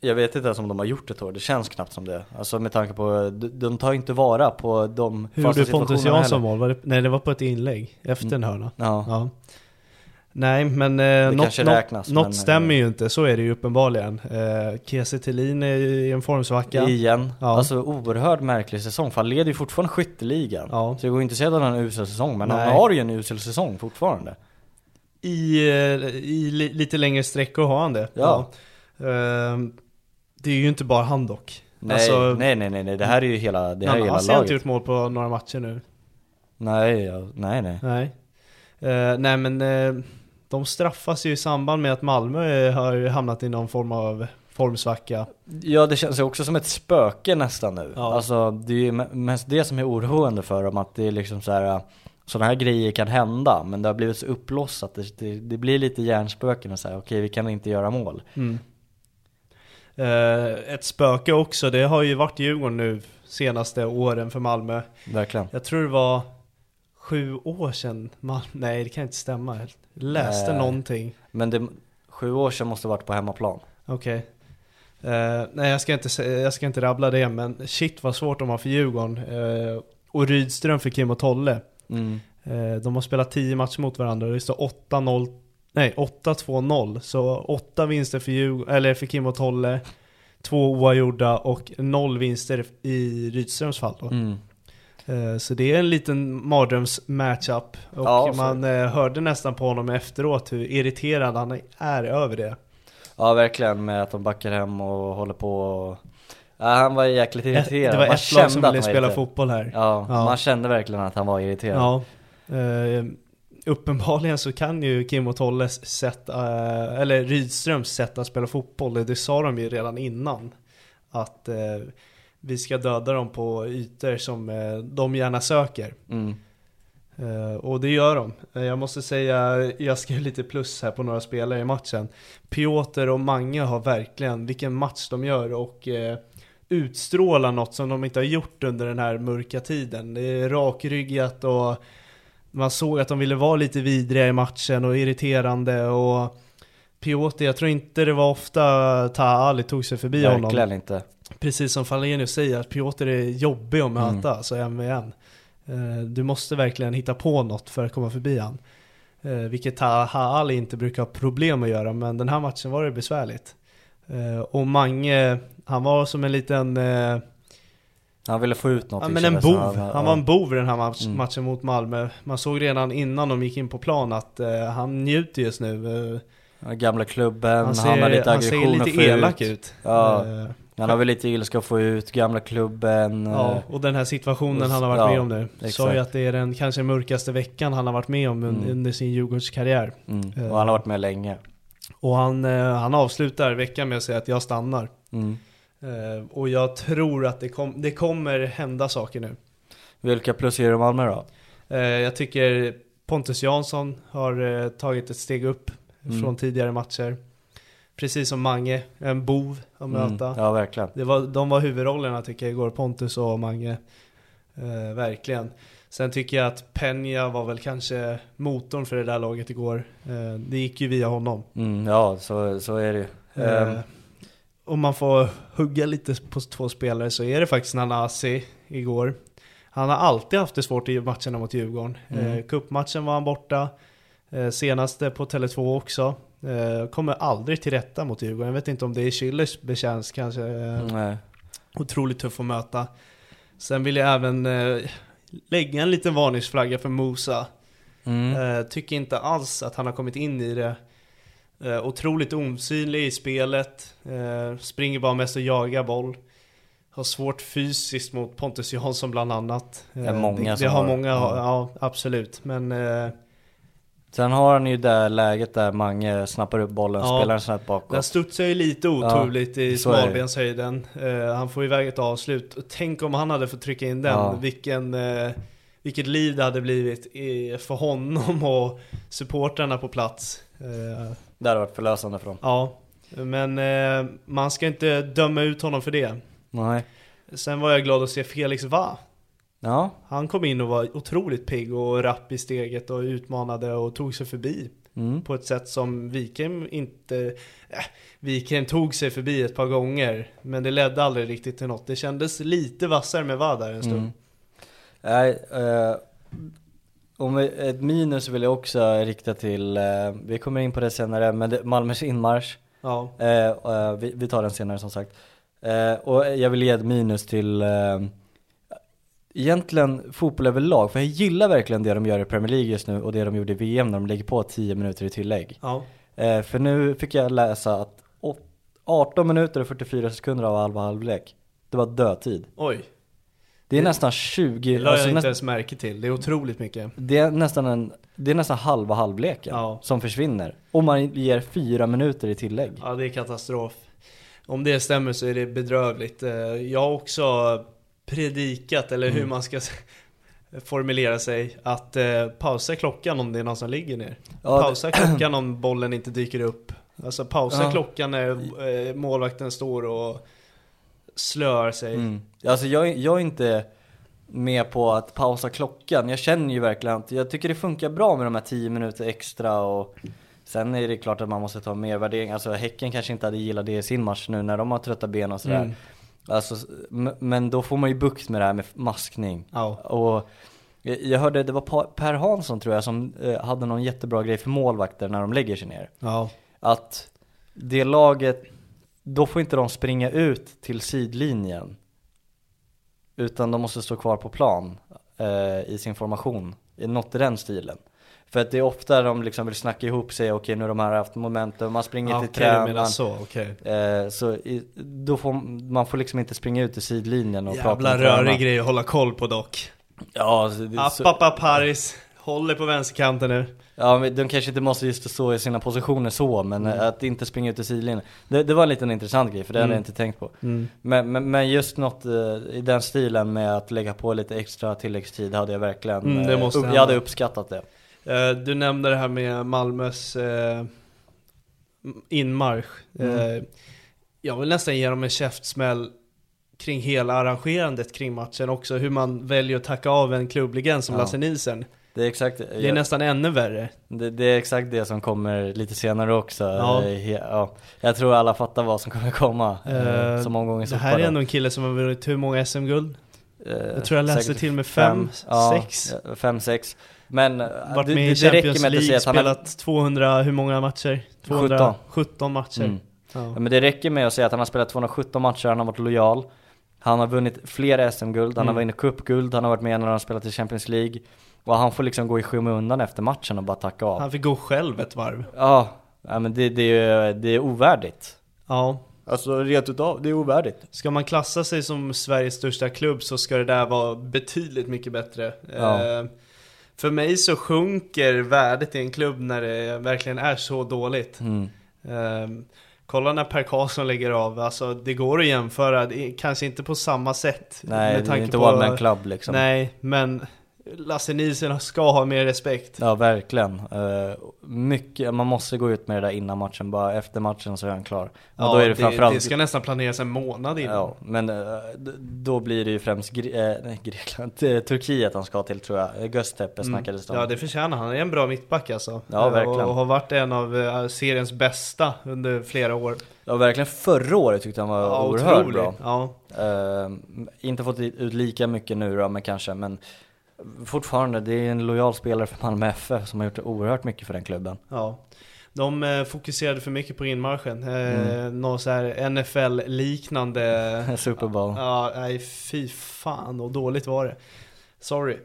jag vet inte ens om de har gjort ett år, det känns knappt som det. Alltså med tanke på, de, de tar inte vara på de Hur fasta gjorde Pontus situationerna Jansson mål? Nej det var på ett inlägg, efter en hörna. Ja. Ja. Nej men eh, något, räknas, något men, stämmer eh, ju inte, så är det ju uppenbarligen. Eh, Kiese Thelin är i en formsvacka. Igen. Ja. Alltså oerhört märklig säsong, för han leder ju fortfarande skytteligan. Ja. Så det går inte att säga att han har en usel säsong, men Nej. han har ju en usel säsong fortfarande. I, eh, i li, lite längre sträckor har han det. Ja. Ehm, det är ju inte bara han dock. Nej, Alltså, nej, nej, nej, nej, det här är ju hela, det här är han hela har inte laget. gjort mål på några matcher nu. Nej, ja, nej, nej. Nej. Eh, nej men eh, de straffas ju i samband med att Malmö har hamnat i någon form av formsvacka. Ja det känns ju också som ett spöke nästan nu. Ja. Alltså det är ju me- mest det som är oroande för dem att det är liksom så här. Sådana här grejer kan hända men det har blivit så uppblossat. Det, det, det blir lite hjärnspöken och så här. okej vi kan inte göra mål. Mm. Eh, ett spöke också, det har ju varit Djurgården nu senaste åren för Malmö. Verkligen. Jag tror det var sju år sedan, Mal- nej det kan inte stämma. Jag läste Nej. någonting. Men det, sju år sedan måste varit på hemmaplan. Okej. Eh, nej jag ska, inte, jag ska inte rabbla det men shit vad svårt de har för Djurgården. Eh, och Rydström för Kim och Tolle. Mm. Eh, de har spelat 10 matcher mot varandra och det står 8-0 Nej 8-2-0 Så 8 vinster för, Djurgården, eller för Kim och Tolle Två oavgjorda och noll vinster i Rydströms fall då. Mm. Eh, Så det är en liten mardröms-matchup Och Ja, man eh, hörde nästan på honom efteråt hur irriterad han är över det Ja verkligen med att de backar hem och håller på och... Ja, han var jäkligt irriterad. Det var Man ett lag som ville spela fotboll här Ja, Ja. man kände verkligen att han var irriterad. Ja, eh, uppenbarligen så kan ju Kim och Tolles sätt, eh, eller Rydströms sätt att spela fotboll, det, sa de ju redan innan. Att eh, vi ska döda dem på ytor som eh, de gärna söker. Mm. Eh, och det gör de. Eh, jag måste säga, jag skrev lite plus här på några spelare i matchen. Piotr och Mange har verkligen, vilken match de gör och utstrålar något som de inte har gjort under den här mörka tiden. Det är rakryggat och man såg att de ville vara lite vidriga i matchen och irriterande och Piotr, jag tror inte det var ofta Taha Ali tog sig förbi honom. Verkligen inte. Precis som Falenius säger, att Piotr är jobbig att möta, Mm. alltså en med en. Eh, Du måste verkligen hitta på något för att komma förbi han. Eh, Vilket Taha Ali inte brukar ha problem att göra, men den här matchen var det besvärligt. Eh, Och Mange, han var som en liten, Han ville få ut något. ja men en bov. Han var en bov i den här match, Mm. matchen mot Malmö. Man såg redan innan de gick in på plan att eh, han njuter just nu. Ja, Gamla klubben, Han han, ser, har lite han ser aggression lite elak ut. ut. Ja. Eh, Han har väl lite ilska att få ut, gamla klubben. Ja, eh, och den här situationen och- han har varit ja, med om nu. Sa exakt. ju att det är den kanske mörkaste veckan han har varit med om Mm. under sin Djurgårdskarriär. Mm. Eh. Och han har varit med länge. Och han, eh, han avslutar veckan med att säga att jag stannar. Mm. Eh, och jag tror att det, kom, det kommer hända saker nu. Vilka plus ger du Malmö då? Eh, jag tycker Pontus Jansson har eh, tagit ett steg upp Mm. från tidigare matcher. Precis som Mange, en bov att möta. Mm. Ja, verkligen. Det var, de var huvudrollerna tycker jag igår, Pontus och Mange. Eh, verkligen. Sen tycker jag att Peña var väl kanske motorn för det där laget igår. Eh, det gick ju via honom. Mm, ja, så, så är det ju. Eh, Ehm, om man får hugga lite på två spelare så är det faktiskt Nanasi igår. Han har alltid haft det svårt i matcherna mot Djurgården. Mm. Eh, Cupmatchen var han borta. Eh, senaste på Tele2 också. Eh, kommer aldrig till rätta mot Djurgården. Jag vet inte om det är Schillers betjänst kanske. Eh, nej. Otroligt tuff att möta. Sen vill jag även eh, lägga en liten varningsflagga för Musa. Mm. Tycker inte alls att han har kommit in i det. Otroligt osynlig i spelet. Springer bara mest och jagar boll. Har svårt fysiskt mot Pontus Jansson bland annat. Det många det, som det har har- många, ja. ja. absolut. Men Sen har han ju det läget där Mange snappar upp bollen, Ja. spelar den snabbt bakåt. Den studsar ju lite oturligt i är det. smalbenshöjden. Eh, han får iväg ett avslut. Tänk om han hade fått trycka in den. Ja. Vilken, eh, vilket liv det hade blivit i, för honom och supportrarna på plats. Eh, Det hade varit förlösande för dem. ja, men eh, man ska inte döma ut honom för det. Nej. Sen var jag glad att se Felix Va. Ja, Han kom in och var otroligt pigg och rapp i steget och utmanade och tog sig förbi. mm. På ett sätt som Wikheim inte... Äh, Wikheim tog sig förbi ett par gånger. Men det ledde aldrig riktigt till något. Det kändes lite vassare med Va där en stund. Mm. Nej, eh, om ett minus vill jag också rikta till, eh, vi kommer in på det senare, men det, Malmös inmarsch. Ja. Eh, eh, vi, vi tar den senare som sagt. Eh, och jag vill ge ett minus till eh, egentligen fotboll överlag, för jag gillar verkligen det de gör i Premier League just nu och det de gjorde i VM när de lägger på 10 minuter i tillägg. Ja. Eh, för nu fick jag läsa att åt- 18 minuter och 44 sekunder av halva halvlek, det var dödtid. Oj. Det är Det- nästan 20, Det la alltså jag inte näst, ens märke till. Det är otroligt mycket. det är nästan en, det är nästan halva halvleken Ja. som försvinner. Och man ger fyra minuter i tillägg. Ja, det är katastrof. Om det stämmer så är det bedrövligt. Eh, Jag har också predikat, eller Mm. hur man ska formulera sig, att eh, pausa klockan om det är någon som ligger ner. Ja, det- pausa klockan om bollen inte dyker upp. Alltså pausa Ja. klockan när eh, målvakten står och slör sig. Mm. Alltså jag, jag är inte med på att pausa klockan. Jag känner ju verkligen att jag tycker det funkar bra med de här 10 minuter extra och sen är det klart att man måste ta mer värdering. Alltså Häcken kanske inte hade gillat det i sin match nu när de har trötta ben och sådär. Mm. Alltså, men då får man ju bukt med det här med maskning. Ja. Och jag hörde, det var Per Hansson tror jag som eh, hade någon jättebra grej för målvakter när de lägger sig ner. Ja. Att det laget, då får inte de springa ut till sidlinjen. Utan de måste stå kvar på plan eh, i sin formation, i något i den stilen. För att det är ofta de liksom vill snacka ihop sig, okej nu har de här haft momentum, man springer Ja, till du menar tränaren. så, okej. Eh, så i, då får man får liksom inte springa ut till sidlinjen och prata Jävla med tränaren. rörig grej att hålla koll på dock. Ja, så det, App, så, app, app, Harris. Håller på vänsterkanten nu. ja, men de kanske inte måste just stå i sina positioner så, men eh, att inte springa ut till sidlinjen. Det, det var en liten intressant grej, för det hade jag Mm. inte tänkt på. Mm. Men, men, men just något eh, i den stilen med att lägga på lite extra tilläggstid hade jag verkligen, Mm, det eh, måste jag hade uppskattat det. Eh, Du nämnde det här med Malmös eh, inmarsch. Mm. Eh, jag vill nästan ge dem en käftsmäll kring hela arrangerandet kring matchen också. Hur man väljer att tacka av en klubblegend som Ja. Lasse Nielsen. Det är exakt, Det är jag, nästan ännu värre. det, det är exakt det som kommer lite senare också. Ja. Ja. Jag tror alla fattar vad som kommer komma, Eh, som omgången Det här är ändå en kille som har vunnit hur många SM-guld? Jag tror jag läste till med fem, sex. Ja, fem, sex. Men eh, Varit det, med det, det räcker med att säga att han har, spelat 200, hur många matcher? 217 matcher. mm. Ja. Ja, men det räcker med att säga att han har spelat 217 matcher, han har varit lojal Han har vunnit fler SM-guld, han har Mm. vunnit cupguld, han har varit med när han spelat i Champions League Och han får liksom gå i skymundan efter matchen och bara tacka av Han fick gå själv ett varv. Ja, ja men det, det, är, det är ovärdigt Ja. Alltså rent utav, det är ovärdigt Ska man klassa sig som Sveriges största klubb så ska det där vara betydligt mycket bättre. Ja. Eh, för mig så sjunker värdet i en klubb när det verkligen är så dåligt. mm. Eh, kolla när Per Karlsson lägger av, alltså det går att jämföra, kanske inte på samma sätt. Nej, med det är tanke inte på- one man club liksom Nej, men Lasse Nielsen ska ha mer respekt. Ja verkligen, Eh, mycket, man måste gå ut med det där innan matchen, bara efter matchen så är han klar Och Ja, då är det det, framförallt det ska nästan planeras en månad innan. Ja, men eh, då blir det ju främst Gre- eh, nej, Grekland, <laughs> Turkiet han ska till tror jag. Göztepe snackades det om. Mm. Ja det förtjänar han, han är en bra mittback alltså. Ja, verkligen. Och har varit en av seriens bästa under flera år. Ja, verkligen förra året tyckte han var Ja, oerhört bra. Ja. Eh, inte fått ut lika mycket nu då, men kanske, men fortfarande, det är en lojal spelare för Malmö FF som har gjort oerhört mycket för den klubben. Ja. De eh, fokuserade för mycket på inmarschen. Eh, Mm. Någon så här NFL-liknande... <laughs> Super Bowl. Ja, nej fy fan och dåligt var det. Sorry.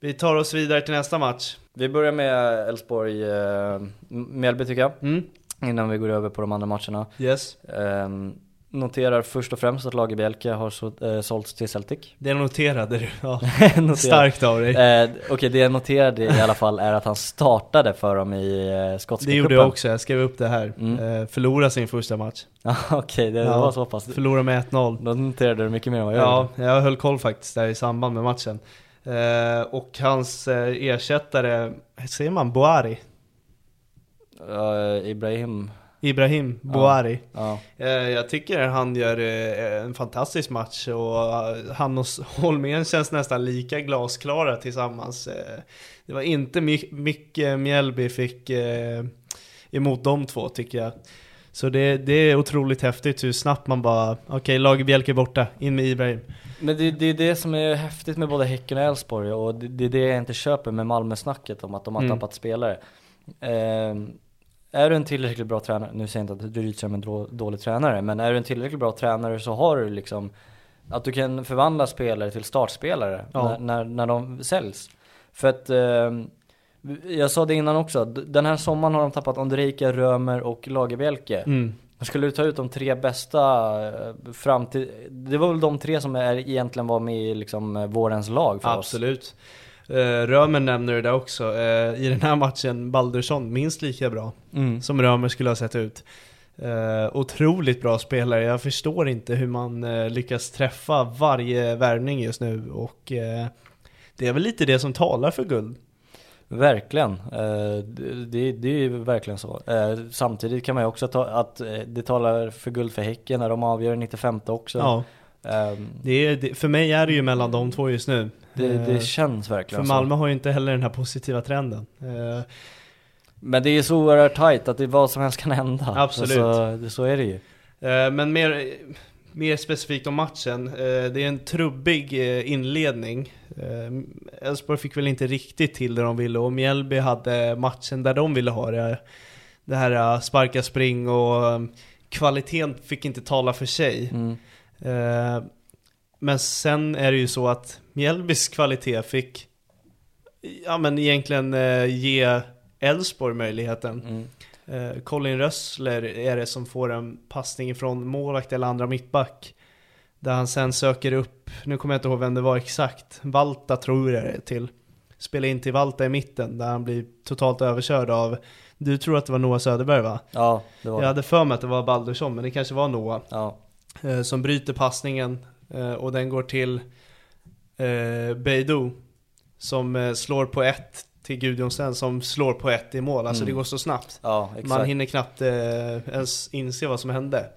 Vi tar oss vidare till nästa match. Vi börjar med Elfsborg, uh, Mjällby tycker jag, Mm. innan vi går över på de andra matcherna. Yes. Ehm, noterar först och främst att Lagerbielke har så, eh, sålts till Celtic. Det noterade du, ja. <laughs> Noterar. Starkt av dig. Eh, Okej, det jag noterade i alla fall är att han startade för dem i eh, skotska Det gjorde cupen. jag också, jag skrev upp det här. Mm. Eh, förlora sin första match. Ja, <laughs> Okej, det Ja. var så pass. Förlora med 1-0. Då noterade du mycket mer än vad jag Ja, gjorde. jag höll koll faktiskt där i samband med matchen. Eh, och hans eh, ersättare, säger man Boari? Ja, Ibrahim, Ibrahim Boari. ja. Eh, jag tycker han gör eh, en fantastisk match och eh, han och Holmén känns nästan lika glasklara tillsammans. Det var inte my- mycket Mjällby fick emot de två tycker jag. Så det, det är otroligt häftigt hur snabbt man bara, okej okay, Lagerbielke är borta, in med Ibrahim. Men det, det är det som är häftigt med både Häcken och Elfsborg och det, det är det jag inte köper med Malmö-snacket om att de har Mm. tappat spelare. Ehm, är du en tillräckligt bra tränare, nu säger jag inte att Rydström är en då- dålig tränare, men är du en tillräckligt bra tränare så har du liksom att du kan förvandla spelare till startspelare Ja. när, när, när de säljs. För att ehm, jag sa det innan också, den här sommaren har de tappat Ondrejka, Römer och Lagerbielke. Mm. Skulle du ta ut de tre bästa eh, fram till, det var väl de tre som är, egentligen var med i liksom eh, vårens lag för oss? Absolut. Uh, Römer nämner det där också. Eh, I den här matchen, Baldursson minst lika bra Mm. som Römer skulle ha sett ut. Eh, otroligt bra spelare. Jag förstår inte hur man eh, lyckas träffa varje värvning just nu och eh, det är väl lite det som talar för guld. Verkligen, eh, det, det, är ju verkligen så. Eh, samtidigt kan man ju också ta att eh, det talar för guld för Häcken när de avgör 95 också. Ja, Eh, det är, det, för mig är det ju mellan de två just nu. Det, Eh, det känns för verkligen Malmö har ju inte heller den här positiva trenden. Eh, så. Men det är så oerhört tajt att det vad som helst kan hända. Absolut. Så, det, så är det ju. Eh, Men mer, mer specifikt om matchen. Eh, Det är en trubbig eh, inledning. Eh, Elfsborg fick väl inte riktigt till det de ville och Mjällby hade matchen där de ville ha det. Det här eh, sparka spring och eh, kvaliteten fick inte tala för sig. Mm. Men sen är det ju så att Mjällbys kvalitet fick ja men egentligen eh, ge Elfsborg möjligheten. Mm. Eh, Colin Rössler är det som får en passning från målvakt eller andra mittback. Där han sen söker upp, nu kommer jag inte ihåg vem det var exakt, Valta tror jag det är till. Spelar in till Valta i mitten där han blir totalt överkörd av, du tror att det var Noah Söderberg va? Ja, det var Jag hade för mig att det var Baldursson men det kanske var Noah. Ja. Eh, som bryter passningen och den går till eh, Beidou. Som eh, slår på ett till Gudjonsen som slår på ett i mål. Alltså Mm. det går så snabbt. ja, exakt. Man hinner knappt eh, ens inse vad som hände.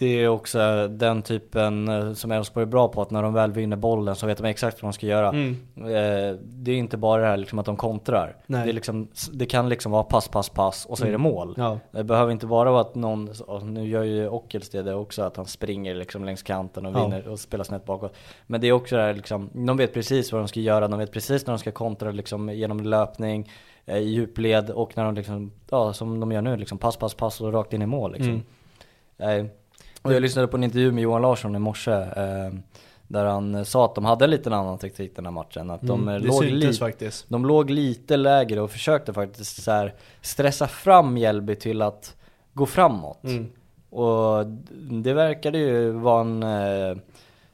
Det är också den typen eh, som Elfsborg är bra på, att när de väl vinner bollen så vet de exakt vad de ska göra. Mm. Eh, Det är inte bara det här liksom att de kontrar. Det, liksom, det kan liksom vara pass, pass, pass och så är det Mm. mål. Ja. Det behöver inte bara vara att någon, nu gör ju Ockels det, det också, att han springer liksom längs kanten och Ja. vinner och spelar snett bakåt. Men det är också det här liksom, de vet precis vad de ska göra, de vet precis när de ska kontra liksom genom löpning, eh, i djupled och när de liksom, ja som de gör nu liksom, pass, pass, pass och rakt in i mål liksom. Mm. Eh, och jag lyssnade på en intervju med Johan Larsson i morse eh, Där han sa att de hade en liten annan taktik den här matchen. Att de, Mm, eh, det låg li- faktiskt. de låg lite lägre och försökte faktiskt så stressa fram Mjällby till att gå framåt. Mm. Och det verkade ju vara en eh,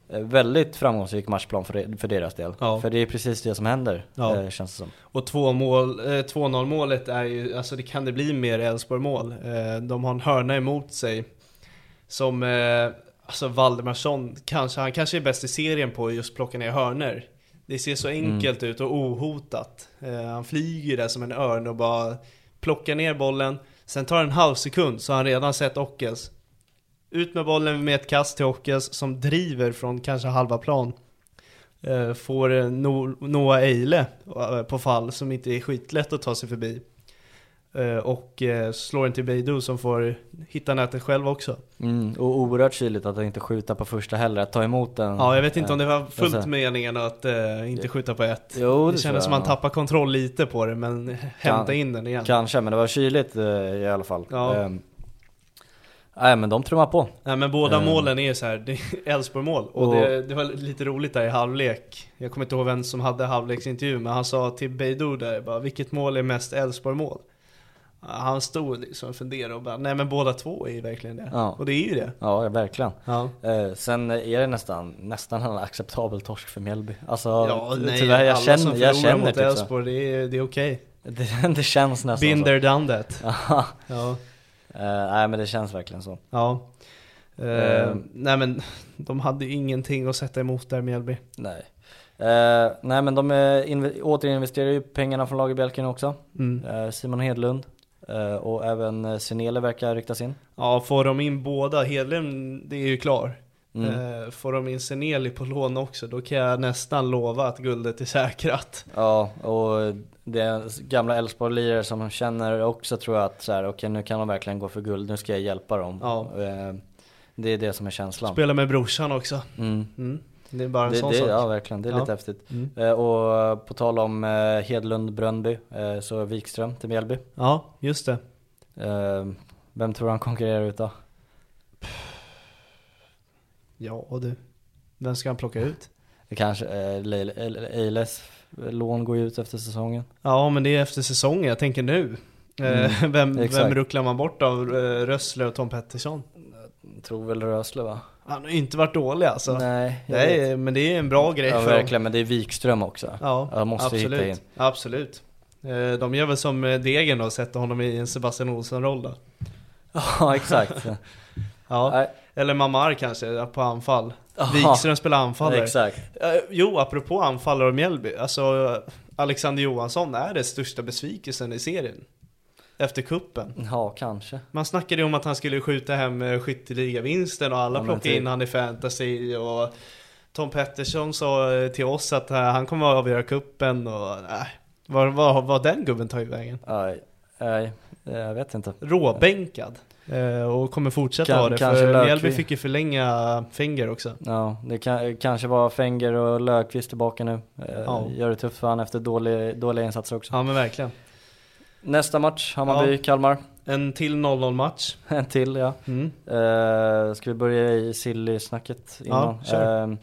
väldigt framgångsrik matchplan för, för deras del. Ja. För det är precis det som händer, Ja. eh, känns det som. Och två mål, eh, 2-0 målet är ju, alltså det kan det bli mer Elfsborg mål. Eh, de har en hörna emot sig. Som, eh, alltså Valdemarsson, kanske, han kanske är bäst i serien på just plocka ner hörner. Det ser så enkelt ut och ohotat. Eh, han flyger där som en örn och bara plockar ner bollen. Sen tar det en halv sekund så har han redan sett Ockels. Ut med bollen med ett kast till Ockels som driver från kanske halva plan. Eh, får eh, No- Noah Eile eh, på fall som inte är skitlätt att ta sig förbi. Eh, Och eh, slår den till Beidou som får hitta nätet själv också. Mm, och oerhört kyligt att inte skjuta på första heller, att ta emot den. Ja, jag vet inte om det var jag fullt ser. meningen att eh, inte skjuta på ett. Jo, det det kändes som jag. man tappar kontroll lite på det, men <laughs> hämta in den igen. Kanske, men det var kyligt eh, i alla fall. Ja. Ehm, Nej men de trummar på. Nej men båda Eh. målen är så här, det är Elfsborg mål och Och- det, det var lite roligt där i halvlek Jag kommer inte ihåg vem som hade halvleksintervju men han sa till Beidou där bara Vilket mål är mest Elfsborg mål? Han stod liksom och funderade och bara, nej men båda två är ju verkligen det. Ja. Och det är ju det. Ja, verkligen. Ja. Eh, sen är det nästan, nästan en acceptabel torsk för Mjällby. Alltså Ja, nej, tyvärr, jag alla känner, som jag känner mot typ. Elfsborg, det är, det är okej. <laughs> Det, det känns nästan Been så. there, done that. <laughs> Ja, eh, nej men det känns verkligen så. ja. Eh, Eh. nej men, <laughs> de hade ju ingenting att sätta emot där Mjällby. Nej. Eh, nej men de eh, inve- återinvesterar ju pengarna från Lagerbjälken också. Mm. Eh, Simon Hedlund och även eh, Senele verkar ryktas in. Ja, får de in båda, Hedlund, det är ju klar. Mm. Eh, får de in Seneli på lån också, då kan jag nästan lova att guldet är säkrat. Ja, och det gamla Elfsborg-lirare som känner också tror jag att så här, okej nu kan de verkligen gå för guld, nu ska jag hjälpa dem. Ja. Eh, det är det som är känslan. Spela med brorsan också. Mm. Mm. Det är bara en Det, sån det, sak. ja verkligen, det är Ja. lite häftigt. Mm. Eh, och på tal om eh, Hedlund, Brönnby, eh, så Wikström till Mjällby. Ja, just det. Eh, vem tror han konkurrerar ut då? Ja du. Vem ska han plocka ut? Det kanske, eh, Leil- El- Eiles lån går ju ut efter säsongen. Ja, men det är efter säsongen, jag tänker nu. Eh, Mm, <laughs> vem, exakt. vem rucklar man bort av Rössle och Tom Pettersson? Tror väl Rösle va? Han har inte varit dålig alltså. Nej, det är, men det är en bra grej Ja för verkligen, men det är Wikström också. Ja, Jag måste hitta absolut. in. Absolut. Eh, De gör väl som eh, Degen och sätter honom i en Sebastian Olsson-roll då. <laughs> Ja exakt. <laughs> Ja. Nej. Eller Mamar kanske, på anfall. Wikström spelar anfallare. Exakt. Eh, Jo, apropå anfallare och Mjällby. Alltså, Alexander Johansson är det största besvikelsen i serien. Efter kuppen. Ja, kanske. Man snackade ju om att han skulle skjuta hem eh, skytteligavinsten och alla Ja, plockade typ. in han i fantasy och Tom Pettersson sa eh, till oss att eh, han kommer att avgöra kuppen och nej. Vad var, var den gubben tagit vägen? Nej, nej, jag vet inte. Råbänkad. Och kommer fortsätta Kan- vara det, för. Mjällby fick ju förlänga Fenger också. Ja, det kan, kanske var Fenger och Löfqvist tillbaka nu. Ja. Gör det tufft för han efter dålig, dåliga insatser också. Ja men verkligen. Nästa match, Hammarby-Kalmar. En till 0-0 match. <laughs> En till ja. Mm. Eh, ska vi börja i silly-snacket innan? kör. Eh,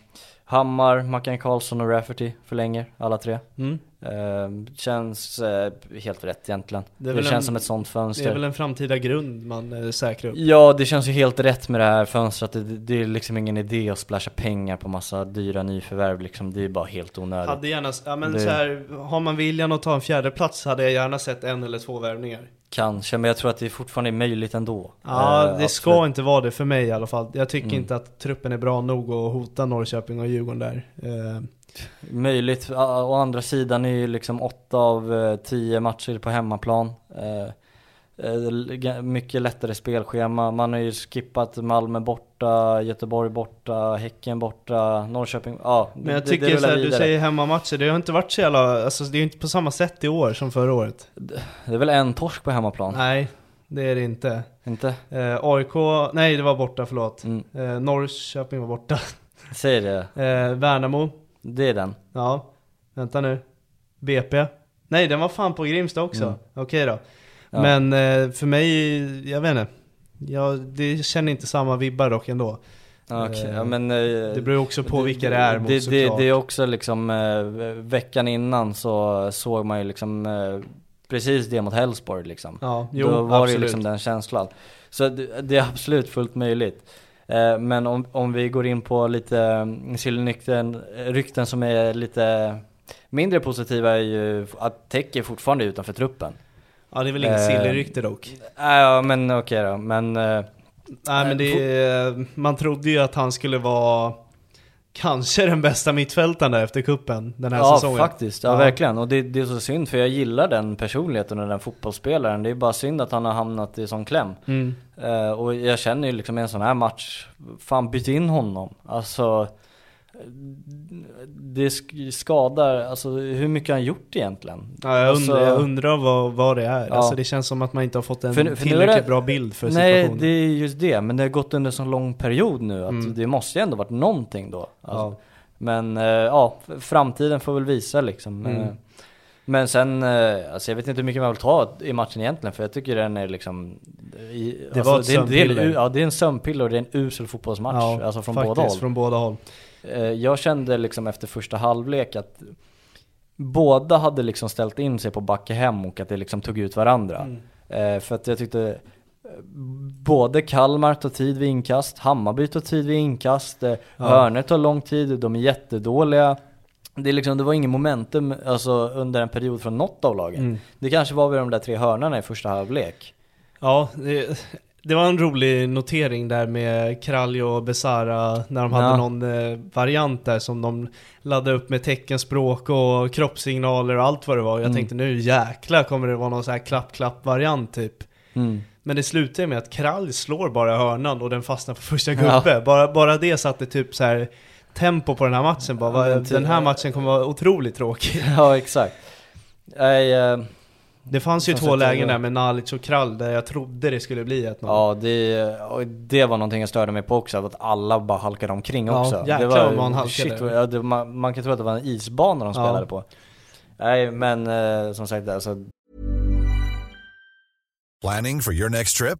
Hammar, Mackan Karlsson och Rafferty förlänger alla tre. Mm. Eh, känns eh, helt rätt egentligen. Det Det, känns en- som ett sånt Det fönster. är väl en framtida grund man eh, säkrar upp. Ja, det känns ju helt rätt med det här fönstret. Det, det är liksom ingen idé att splasha pengar på massa dyra nyförvärv liksom. Det är bara helt onödigt. Hade gärna, ja men Det- så här, har man viljan att ta en fjärde plats hade jag gärna sett en eller två värvningar. Kanske, men jag tror att det fortfarande är möjligt ändå. Ja, Eh, det ska absolut. inte vara det för mig i alla fall. Jag tycker Mm. inte att truppen är bra nog att hota Norrköping och Djurgården där. Eh, Möjligt, Å- andra sidan är ju liksom åtta av eh, tio matcher på hemmaplan. Eh, eh, mycket lättare spelschema. Man har ju skippat Malmö borta, Göteborg borta, Häcken borta, Norrköping. Ja, Men jag det- tycker det så här, du säger hemmamatcher, det har inte varit så jävla, alltså det är ju inte på samma sätt i år som förra året. Det är väl en torsk på hemmaplan? Nej, det är det inte. Inte? Eh, AIK, nej det var borta, förlåt. Mm. Eh, Norrköping var borta. Säg det. Eh, Värnamo, Det är den. ja. Vänta nu. BP. Nej, den var fan på Grimsta också. Mm. Okej då. Ja. Men eh, för mig, jag vet inte. Jag det känner inte samma vibbar dock ändå. Okej, Eh, ja, men, eh, Det beror också på vilka det är mot det, det, såklart. det är också liksom, eh, veckan innan så såg man ju liksom eh, precis det mot Hellsborg liksom. Ja, jo, Då var det ju absolut. liksom den känslan. Så det, det är absolut fullt möjligt. Eh, men om, om vi går in på lite um, rykten, rykten som är lite mindre positiva är ju att Tech är fortfarande utanför truppen. Ja, det är väl inget Eh, sillerykte dock. Äh, ja men okej då, men eh, Nej men det man trodde ju att han skulle vara kanske den bästa mittfältaren efter kuppen den här ja säsongen. faktiskt, ja, Ja. verkligen. Och det, det är så synd för jag gillar den personligheten och den fotbollsspelaren. Det är bara synd att han har hamnat i sån kläm. Mm. Eh, och jag känner ju liksom i en sån här match, fan byt in honom. Alltså, det sk- skadar, alltså hur mycket har han gjort egentligen? Ja, jag, Alltså- undrar, jag undrar vad, vad det är. Ja. Alltså det känns som att man inte har fått en För för tillräckligt det- bra bild för Nej, situationen. det är just det. Men det har gått under en så lång period nu att Mm. det måste ju ändå varit någonting då. Alltså. Ja. Men eh, ja, framtiden får väl visa liksom. Mm. Eh, Men sen, eh, alltså jag vet inte hur mycket man vill ta i matchen egentligen för jag tycker den är liksom i, Det var ett det, är- det, är. Ja det är en sömnpiller och det är en usel fotbollsmatch. alltså från faktiskt, båda håll. från båda håll. Eh, Jag kände liksom efter första halvlek att båda hade liksom ställt in sig på backe hem och att det liksom tog ut varandra. Mm. Eh, för att jag tyckte eh, både Kalmar tar tid vid inkast, Hammarby tar tid vid inkast, eh, Hörner tar lång tid, de är jättedåliga. Det, är liksom, det var ingen momentum alltså, under en period från något av lagen. Mm. Det kanske var vid de där tre hörnorna i första halvlek. Ja, det, det var en rolig notering där med Kralj och Besara när de hade Ja. någon eh, variant där som de laddade upp med teckenspråk och kroppssignaler och allt vad det var. Jag Mm. tänkte nu jäklar kommer det vara någon så här klapp-klapp-variant typ. Mm. Men det slutar med att Kralj slår bara hörnan och den fastnar på första Ja. gubbe. Bara, bara det satte typ så här tempo på den här matchen. Bara, Ja, den här matchen kommer vara otroligt tråkig. Ja, exakt. Nej, eh, Det fanns ju två lägen där med Nalic och Krall där jag trodde det skulle bli ett 0 ja det, det var någonting jag störde mig på också, att alla bara halkade omkring Ja, också. jäklar det var, vad man halkade. Shit, ja, det, man, man kan tro att det var en isbana de Ja. spelade på. Nej men eh, som sagt alltså, Planning for your next trip?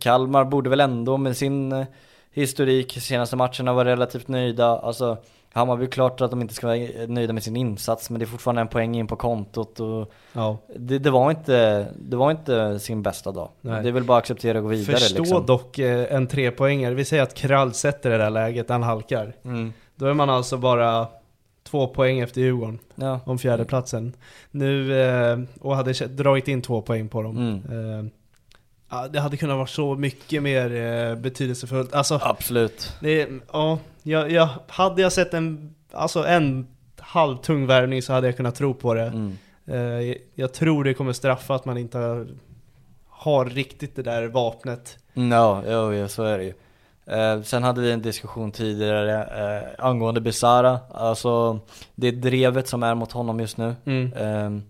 Kalmar borde väl ändå med sin eh, historik senaste matcherna vara relativt nöjda. Alltså Hammarby klart att de inte ska vara nöjda med sin insats men det är fortfarande en poäng in på kontot och Ja. det, det, var, inte, det var inte sin bästa dag. Nej. Det är väl bara att acceptera och gå vidare Förstå liksom. dock eh, en trepoängare. Vi säger att Krall sätter det där läget, han halkar. Mm. Då är man alltså bara två poäng efter Djurgården Ja. om fjärdeplatsen. Nu, eh, och hade dragit in två poäng på dem. Mm. Ja, det hade kunnat vara så mycket mer eh, betydelsefullt. Alltså, Absolut. det, ja, jag, jag, hade jag sett en, alltså en halvtung värvning så hade jag kunnat tro på det. Mm. Eh, jag tror det kommer straffa att man inte har, riktigt det där vapnet. Mm, Ja, jo, ja, så är det ju. Eh, sen hade vi en diskussion tidigare eh, angående Besara, alltså det drevet som är mot honom just nu. Mm. Eh,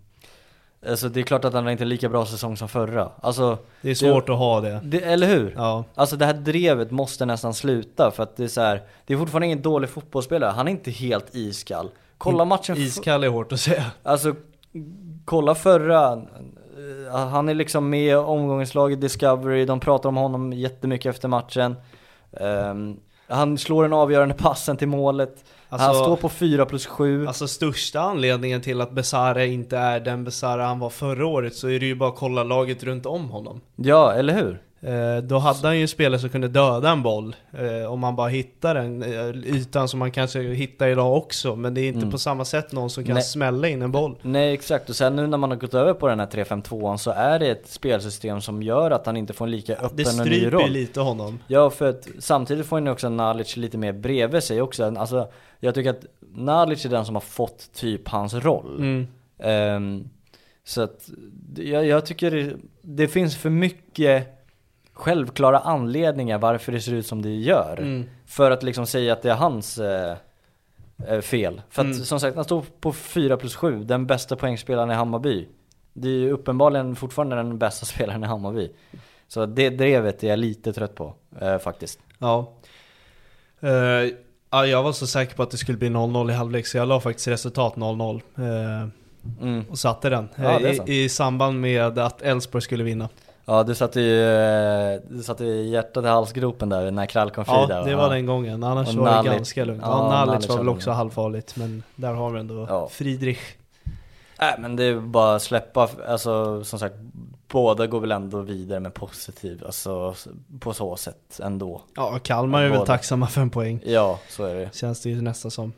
alltså det är klart att han har inte lika bra säsong som förra. Alltså, Det är svårt att ha det. det, eller hur? Ja. Alltså det här drevet måste nästan sluta för att det är så här, det är fortfarande ingen dålig fotbollsspelare, han är inte helt iskall. Kolla matchen, Iskall är hårt att säga. alltså kolla förra, eh, han är liksom med i omgångens lag i Discovery, de pratar om honom jättemycket efter matchen. Ehm, han slår den avgörande passen till målet, han Alltså- står på 4 plus 7. Alltså största anledningen till att Besara inte är den Besara han var förra året så är det ju bara att kolla laget runt om honom. ja, eller hur? Eh, då hade han ju en spelare som kunde döda en boll eh, om man bara hittar den eh, ytan som man kanske hittar idag också. Men det är inte Mm. på samma sätt någon som kan Nej. smälla in en boll. Nej exakt, och sen nu när man har gått över på den här 3-5-2an så är det ett spelsystem som gör att han inte får en lika Det öppen och ny stryper roll. ju lite honom. Ja, för att samtidigt får ju också Nalic lite mer bredvid sig också. Alltså, jag tycker att Nalic är den som har fått typ hans roll. Mm. Ehm, så att jag, jag tycker det, det finns för mycket självklara anledningar varför det ser ut som det gör. Mm. För att liksom säga att det är hans eh, eh, fel. För att Mm. som sagt, han står på 4 plus 7, den bästa poängspelaren i Hammarby. Det är ju uppenbarligen fortfarande den bästa <laughs> spelaren i Hammarby. Så det drevet är jag lite trött på eh, faktiskt. Ja. Eh, ja. Jag var så säker på att det skulle bli 0-0 i halvlek så jag la faktiskt resultat 0-0. Eh, Mm. och satte den. Ja, i, I samband med att Elfsborg skulle vinna. Ja du satte ju, eh, du satte ju hjärtat i halsgropen där när Krall kom fri Ja, där det va? var den gången. Annars Och var det Nalic- ganska lugnt. ja, Ja, Nalic var väl också det. halvfarligt, men där har vi ändå Ja. Friedrich. Nej men det är bara att släppa, alltså som sagt Båda går väl ändå vidare med positiv, alltså på så sätt ändå Ja, Kalmar är väl Båda. tacksamma för en poäng. Ja, så är det Känns det ju nästan som.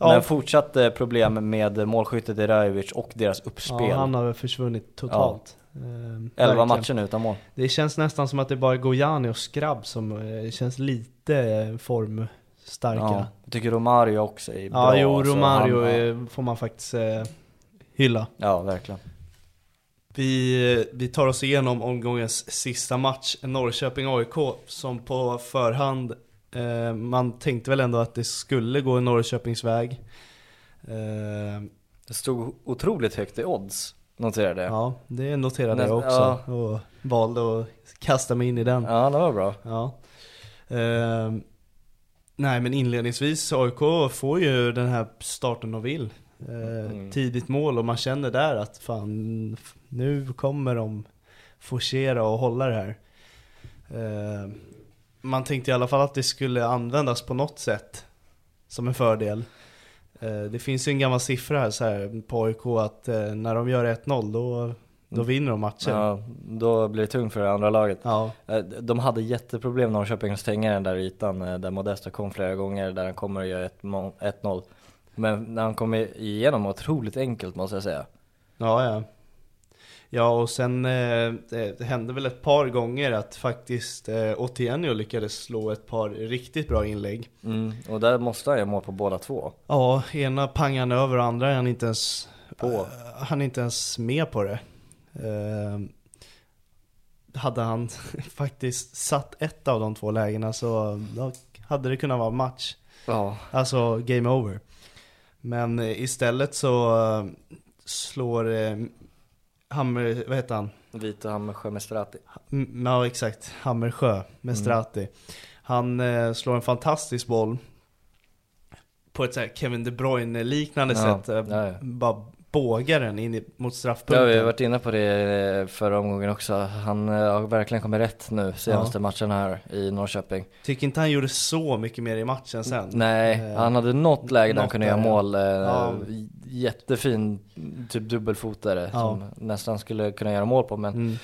Men Ja, fortsatt eh, problem med målskyttet i Rajovic och deras uppspel ja han har väl försvunnit totalt. 11 verkligen. matcher nu utan mål Det känns nästan som att det bara är Gojani och Skrabb som eh, känns lite eh, formstarka. Ja, jag tycker Romario också är Ja, bra jo, så Romario han, ja. eh, får man faktiskt eh, hylla. ja, verkligen Vi, vi tar oss igenom omgångens sista match, Norrköping-AIK, som på förhand, eh, man tänkte väl ändå att det skulle gå Norrköpings väg. Eh, Det stod otroligt högt i odds, noterade jag ja, det noterade Näst- jag också och valde att kasta mig in i den. Ja, det var bra Ja. Eh, nej men inledningsvis, AIK får ju den här starten de vill. Eh, Mm. Tidigt mål och man känner där att fan, nu kommer de forcera och hålla det här. Eh, man tänkte i alla fall att det skulle användas på något sätt som en fördel. Eh, det finns ju en gammal siffra här, så här på AIK att eh, när de gör 1-0 då, då vinner de matchen. Ja. Då blir det tungt för det andra laget ja. Eh, De hade jätteproblem Norrköping att stänga den där ytan där Modesta kom flera gånger där han kommer och gör ett mo- 1-0 Men när han kommer igenom otroligt enkelt måste jag säga Ja, ja. Ja, och sen eh, det, hände väl ett par gånger att faktiskt eh, Otienio lyckades slå ett par riktigt bra inlägg. mm. Och där måste han göra mål på båda två Ja, ena pangade han över och andra är han inte ens På. eh, han är inte ens med på det. Eh, hade han <laughs> faktiskt satt ett av de två lägena så hade det kunnat vara match. Ja, Alltså game over. Men eh, istället så eh, slår Hammer, vad heter han? Vita Hammersjö Mestrati Mm, Ja exakt, Hammersjö med Strati. Han eh, slår en fantastisk boll på ett så Kevin De Bruyne liknande Ja, sätt. Eh, ja, ja. Bara bågar den in mot Ja, straffpunkten. vi har varit inne på det eh, förra omgången också. Han eh, har verkligen kommit rätt nu senaste matchen här i Norrköping. Tycker inte han gjorde så mycket mer i matchen sen. Nej, Eh, han hade något läge där han kunde där, göra ja. mål. Ja. Jättefin typ dubbelfotare Ja. som nästan skulle kunna göra mål på. Men Mm.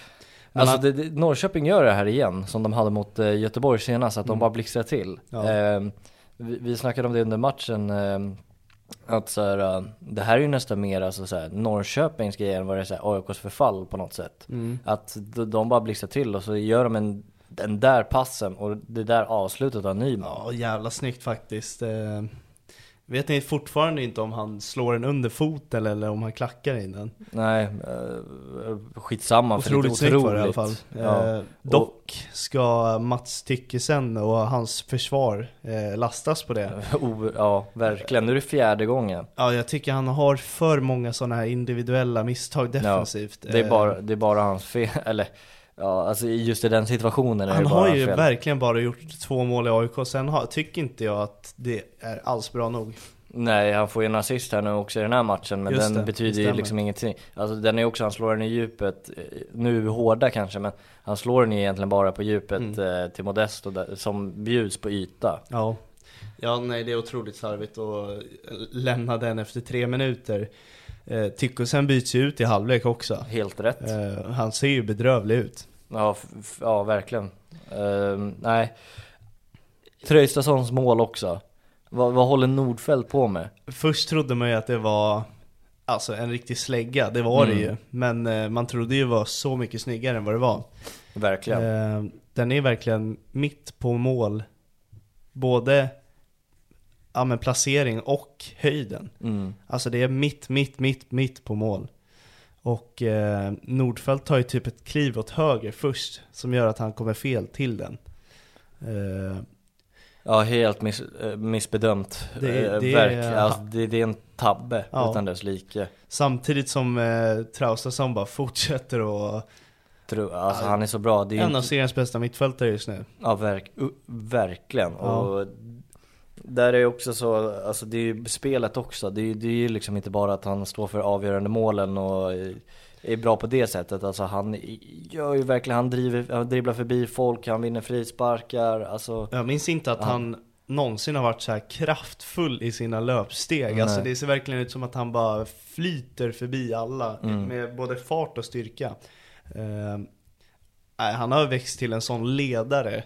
Alltså det, det, Norrköping gör det här igen som de hade mot Göteborg senast, att de bara blixtrar till. Mm. Ja. Eh, vi, vi snackade om det under matchen. Eh, att så här, eh, det här är ju nästan mer alltså så här, Norrköpings grej än vad det är så här, AIKs förfall på något sätt. Mm. Att de, de bara blixtrar till och så gör de en, den där passen och det där avslutet av Nyman. Ja, jävla snyggt faktiskt. Eh, vet ni fortfarande inte om han slår den under foten eller om han klackar in den. Nej, eh, skitsamma för Otroligt det är otroligt. var det i alla fall. Ja. Eh, dock ska Mats Tyckesen och hans försvar eh, lastas på det. <laughs> Ja, verkligen. Nu är det fjärde gången. Ja, jag tycker han har för många sådana här individuella misstag defensivt. Det är, Eh, bara, det är bara hans fel, <laughs> eller ja, alltså just i den situationen är han det bara har ju fel. verkligen bara gjort två mål i AIK, sen har, tycker inte jag att det är alls bra nog. Nej, han får ju en assist här nu också i den här matchen, men Just den det, betyder ju liksom ingenting. Alltså den är också, han slår den i djupet, eh, nu hårda kanske, men han slår den ju egentligen bara på djupet Mm. eh, till Modesto där, som bjuds på yta. Ja. Ja, nej det är otroligt slarvigt att lämna den efter tre minuter. Eh, Tyckosen byts ju ut i halvlek också. Helt rätt. Eh, han ser ju bedrövlig ut. Ja, ja verkligen. Ehm, nej. Tröjstadssons mål också. Vad, vad håller Nordfeldt på med? Först trodde man ju att det var Alltså en riktig slägga, det var Mm. det ju. Men eh, man trodde ju var så mycket snyggare än vad det var. Verkligen. Eh, den är verkligen mitt på mål. Både ja, men placering och höjden. Mm. Alltså det är mitt, mitt, mitt, mitt på mål. Och eh, Nordfeldt tar ju typ ett kliv åt höger först, som gör att han kommer fel till den. Eh, Ja, helt miss, eh, missbedömt. Det- Det, det Verk, är- alltså, det, det är en tabbe Ja. utan dess like. samtidigt som eh, Traustason bara fortsätter och Tro, alltså han är så bra. Det är en av inte, seriens bästa mittfältare just nu. ja, verk, verkligen. Ja. Och Där är också så, alltså det är ju spelet också. Det är ju det är ju liksom inte bara att han står för avgörande målen och är bra på det sättet. Alltså han gör ju verkligen, han, driver, han dribblar förbi folk, han vinner frisparkar. Alltså, Jag minns inte att han någonsin har varit så här kraftfull i sina löpsteg. Alltså det ser verkligen ut som att han bara flyter förbi alla Mm. med både fart och styrka. Nej, han har växt till en sån ledare.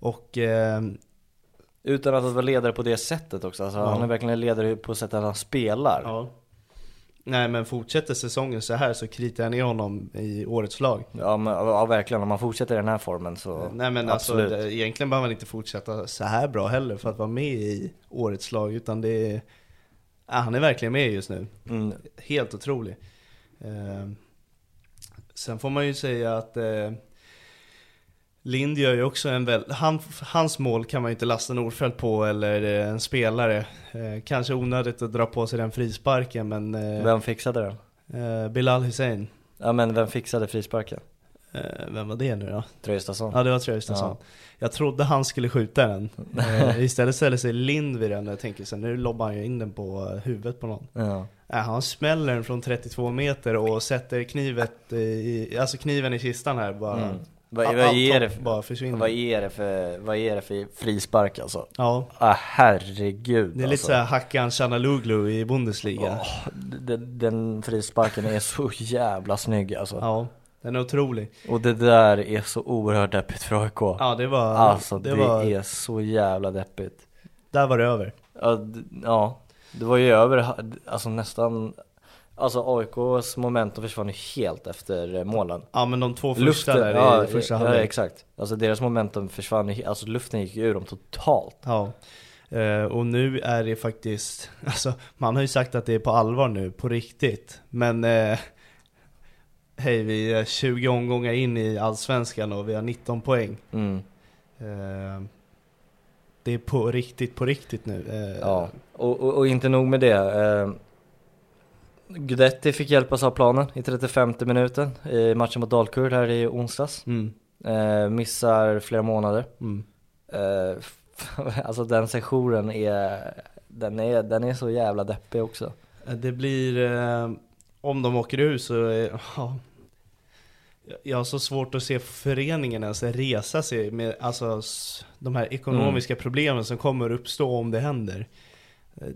Och eh, utan att vara ledare på det sättet också. Alltså, Ja. Han är verkligen ledare på sättet han spelar. ja. Nej men fortsätter säsongen så här så kritar jag ner honom i årets lag. Ja, men, ja verkligen, om man fortsätter i den här formen så Nej men absolut. alltså egentligen behöver man inte fortsätta så här bra heller för att vara med i årets lag utan det är ja, Han är verkligen med just nu. Mm, Helt otrolig. Eh, sen får man ju säga att eh, Lind gör ju också en väl, han, hans mål kan man ju inte lasta Nordfeldt på eller eh, en spelare. Eh, kanske onödigt att dra på sig den frisparken men eh, Vem fixade den? eh, Bilal Hussein, Ja men vem fixade frisparken? eh, vem var det nu då? Traustason? Ja det var Traustason. Jag trodde han skulle skjuta den. <laughs> Eh, istället ställer sig Lind vid den och jag tänker så nu lobbar han ju in den på huvudet på någon. Ja. Han smäller den från 32 meter och sätter knivet i, alltså kniven i kistan här bara. Mm. Vad, vad, allt är det, bara försvinner. vad är det för, vad är det för frispark alltså? Ja, Ah, herregud det är lite alltså. såhär Hakan Chanaluglu i Bundesliga. Åh, den, den frisparken är så jävla snygg alltså. Ja, den är otrolig. Och det där är så oerhört deppigt för AIK. Ja, det var, Alltså det, det var, är så jävla deppigt. där var det över. Ja, ja, det var ju över, alltså nästan, alltså AIKs momentum försvann ju helt efter eh, målen. Ja men de två första Luften, där ja, i första ja, halvlek. exakt. Alltså deras momentum försvann, ju- alltså luften gick ur dem totalt. Ja. Eh, och nu är det faktiskt, <laughs> alltså man har ju sagt att det är på allvar nu, på riktigt. Men eh, hej, vi är 20 omgångar in i Allsvenskan och vi har 19 poäng. Mm. Eh, det är på riktigt, på riktigt nu. Ja, och, och, och inte nog med det. Guidetti fick hjälpas av planen i 35 minuten i matchen mot Dalkurd här i onsdags. Mm, Eh, missar flera månader. mm. Eh, <laughs> alltså den sessionen är den, är, den är så jävla deppig också. Eh, Det blir, eh, om de åker ur så, eh, <laughs> ja. Jag har så svårt att se föreningen ens resa sig med alltså, de här ekonomiska problemen som kommer uppstå om det händer.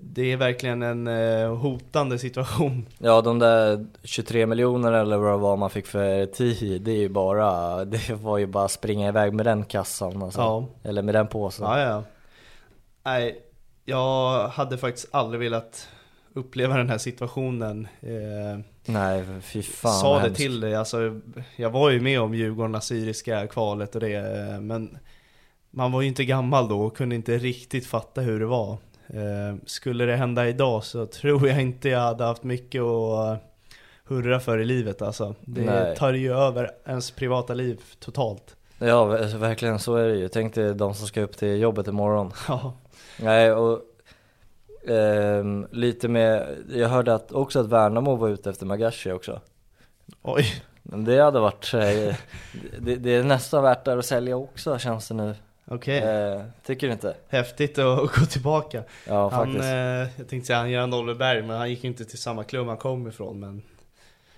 Det är verkligen en eh, hotande situation. Ja de där 23 miljoner eller vad det var man fick för tid, det är ju bara, det var ju bara springa iväg med den kassan alltså. Ja. Eller med den påsen. Ja, ja. Nej, jag hade faktiskt aldrig velat uppleva den här situationen. Eh, Nej fy fan sa det till dig, alltså, jag var ju med om Djurgården Assyriska kvalet och det, eh, men man var ju inte gammal då och kunde inte riktigt fatta hur det var. Eh, skulle det hända idag så tror jag inte jag hade haft mycket att eh, hurra för i livet alltså. Det Nej. tar ju över ens privata liv totalt. Ja alltså, verkligen så är det ju. Tänk dig de som ska upp till jobbet imorgon. Ja, Nej och ehm, lite med, jag hörde att, också att Värnamo var ute efter Magashi också. oj. Men det hade varit, eh, det, det är nästan värt där att sälja också känns det nu. Okej, Eh, tycker du inte? häftigt att gå tillbaka. Ja Han, faktiskt. eh, jag tänkte säga han Göran Oliverberg, men han gick ju inte till samma klubb han kom ifrån. Men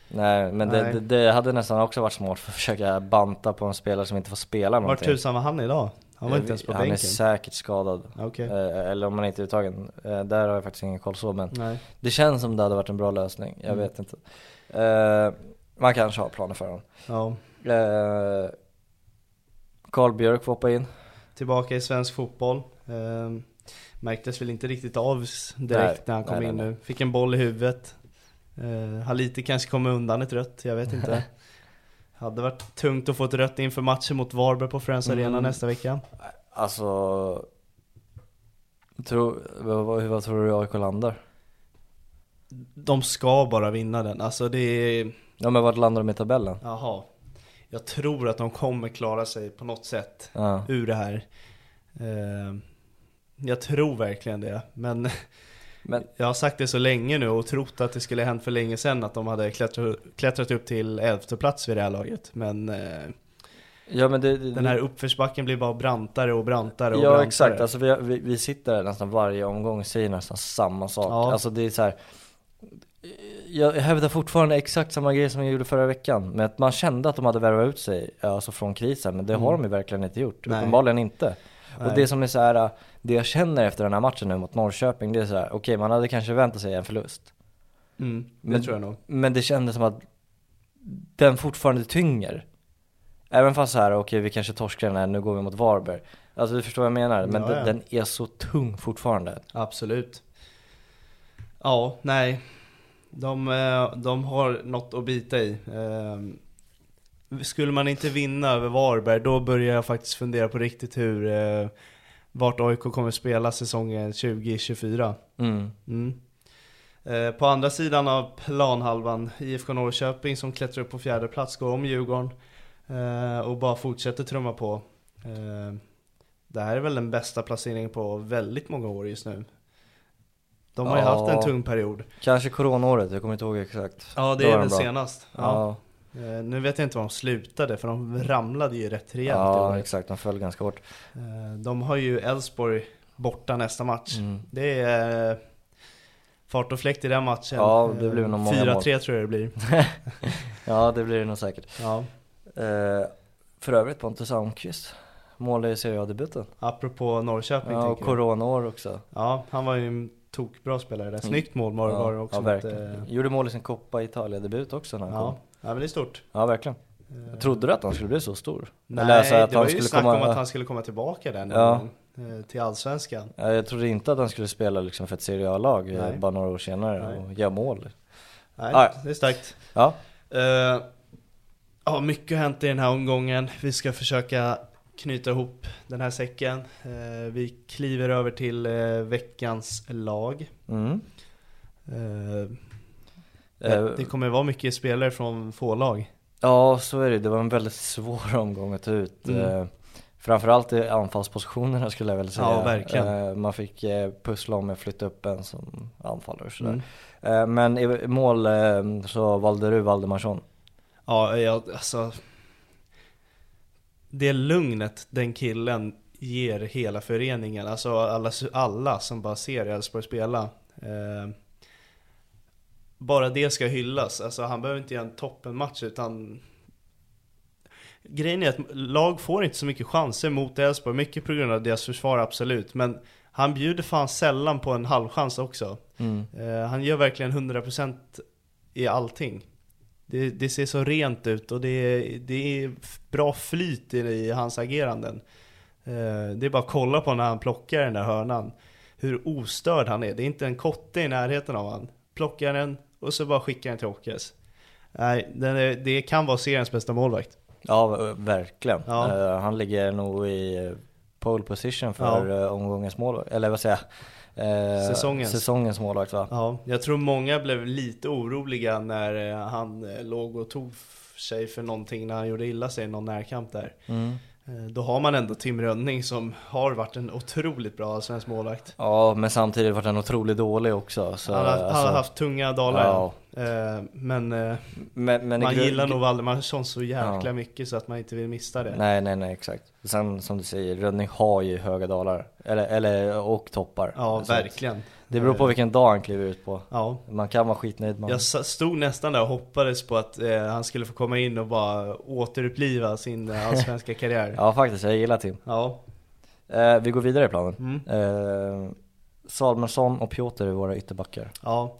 Nej men Nej. Det, det, det hade nästan också varit smart för att försöka banta på en spelare som inte får spela vart någonting. tusan var han idag? Han var inte ens på Han är bänken. säkert skadad. Okej. Eh, eller om han inte är uttagen. Eh, där har jag faktiskt ingen koll så men Nej. det känns som det hade varit en bra lösning. Jag Mm. vet inte. Eh, man kanske har planer för honom. Ja. Eh, Carl Björk får hoppa in. Tillbaka i svensk fotboll. Ehm, märktes väl inte riktigt av direkt Nej, när han kom nej, in nej, nu. Fick en boll i huvudet. Uh, har lite kanske kommit undan ett rött, jag vet inte. <laughs> Hade varit tungt att få ett rött inför matchen mot Varberg på Friends Arena Mm. nästa vecka. Alltså, tro, vad, vad tror du AIK landar? De ska bara vinna den, alltså det är... Ja men vart landar de i tabellen? Jaha. Jag tror att de kommer klara sig på något sätt Ja. ur det här. Ehm, jag tror verkligen det, men <laughs> Men jag har sagt det så länge nu och trott att det skulle hänt för länge sedan att de hade klättrat, klättrat upp till elfte plats vid det här laget. Men eh, Ja men det, Den här uppförsbacken blir bara brantare och brantare och Ja brantare. exakt, alltså vi, vi, vi sitter nästan varje omgång och säger nästan samma sak. Ja. Alltså det är så här. Jag hävdar fortfarande exakt samma grej som jag gjorde förra veckan. Men att man kände att de hade värvat ut sig, alltså från krisen. Men det har de ju verkligen inte gjort. Mm. Nej. Uppenbarligen inte. Nej. Och det som är så här, det jag känner efter den här matchen nu mot Norrköping, det är så här, okej man hade kanske väntat sig en förlust. Mm, det Men- tror jag nog. Men det kändes som att den fortfarande tynger. Även fast så här, okej vi kanske torskar den här, nu går vi mot Varberg. Alltså du förstår vad jag menar, men Ja, den, ja. den är så tung fortfarande. Absolut. Ja, nej. De, eh, de har något att bita i. Eh, Skulle man inte vinna över Varberg, då börjar jag faktiskt fundera på riktigt hur eh, vart AIK kommer spela säsongen 2024. Mm. Mm. Eh, På andra sidan av planhalvan, IFK Norrköping som klättrar upp på fjärde plats, går om Djurgården eh, och bara fortsätter trumma på. Eh, Det här är väl den bästa placeringen på väldigt många år just nu. De har ju Ja. haft en tung period. Kanske coronaåret, jag kommer inte ihåg exakt. Ja Då det var är väl senast. Ja. Ja, Eh, Nu vet jag inte var de slutade för de ramlade ju rätt rejält. ja exakt, de föll ganska hårt. Eh, De har ju Elfsborg borta nästa match. Mm. Det är eh, fart och fläkt i den matchen. Ja, det blir nog många 4-3 tror jag det blir. <laughs> Ja det blir det nog säkert. Ja. För övrigt Pontus Almqvist, mål i Serie A-debuten. Apropå Norrköping Ja, och coronaår också. Ja, han var ju tokbra spelare där. Snyggt mål var, det också. ja, mot, verkligen. eh, Gjorde mål i sin Coppa Italia-debut också när han ja. kom. ja, men det är stort. Ja verkligen. Trodde du att han skulle bli så stor? Nej, Eller alltså att det han var ju snack komma- om att han skulle komma tillbaka den Ja. eh, till Allsvenskan. Ja, Jag trodde inte att han skulle spela liksom för ett Serie A-lag eh, bara några år senare Nej. och göra mål. Nej, Ja. det är starkt. Ja, Eh, ja, mycket har hänt i den här omgången. Vi ska försöka knyta ihop den här säcken. Eh, vi kliver över till eh, veckans lag. mm. Eh, det kommer vara mycket spelare från få lag. ja så är det, det var en väldigt svår <laughs> omgång att ta ut. Mm. Framförallt i anfallspositionerna skulle jag väl säga. Ja, verkligen. Man fick pussla om att flytta upp en som anfallare och sådär. Mm. Men i mål så valde du Valdemarsson. Ja, jag, alltså. Det lugnet den killen ger hela föreningen, alltså alla, alla som bara ser Elfsborg spela. Eh, bara det ska hyllas. Alltså han behöver inte göra en toppenmatch utan Grejen är att lag får inte så mycket chanser mot Elfsborg, mycket på grund av deras försvar absolut. Men han bjuder fan sällan på en halvchans också. Mm. Eh, han gör verkligen 100% i allting. Det, det ser så rent ut och det, är- det är bra flyt i, i hans ageranden. Eh, det är bara att kolla på när han plockar den där hörnan. Hur ostörd han är. Det är inte en kotte i närheten av han. Plockar den och så bara skickar den till Åkes. Nej, är, det kan vara seriens bästa målvakt. Ja, verkligen. Ja. Eh, han ligger nog i pole position för Ja. eh, omgångens målvakt, eller vad säger jag? Eh, Säsongens. Säsongens målvakt va? Ja, jag tror många blev lite oroliga när eh, han eh, låg och tog sig för någonting när han gjorde illa sig i någon närkamp där. Mm. Eh, Då har man ändå Tim Rönning som har varit en otroligt bra svensk målvakt. Ja, men samtidigt var han otroligt dålig också. Så, han, har, han alltså, har haft tunga dalar. Ja. Eh, Men, eh, men, men i man gillar nog Valdemarsson så jäkla Ja. mycket så att man inte vill missa det. Nej, nej, nej, exakt. Sen som du säger, Rönning har ju höga dalar. Eller, eller och toppar. Ja, Så att verkligen. Det beror på vilken dag han kliver ut på. Ja. Man kan vara skitnöjd man. Jag stod nästan där och hoppades på att eh, han skulle få komma in och bara återuppliva sin eh, allsvenska <laughs> karriär. Ja, faktiskt. Jag gillar Tim. Ja. Eh, vi går vidare i planen. Mm. Eh, Salomonsson och Piotr är våra ytterbackar. Ja,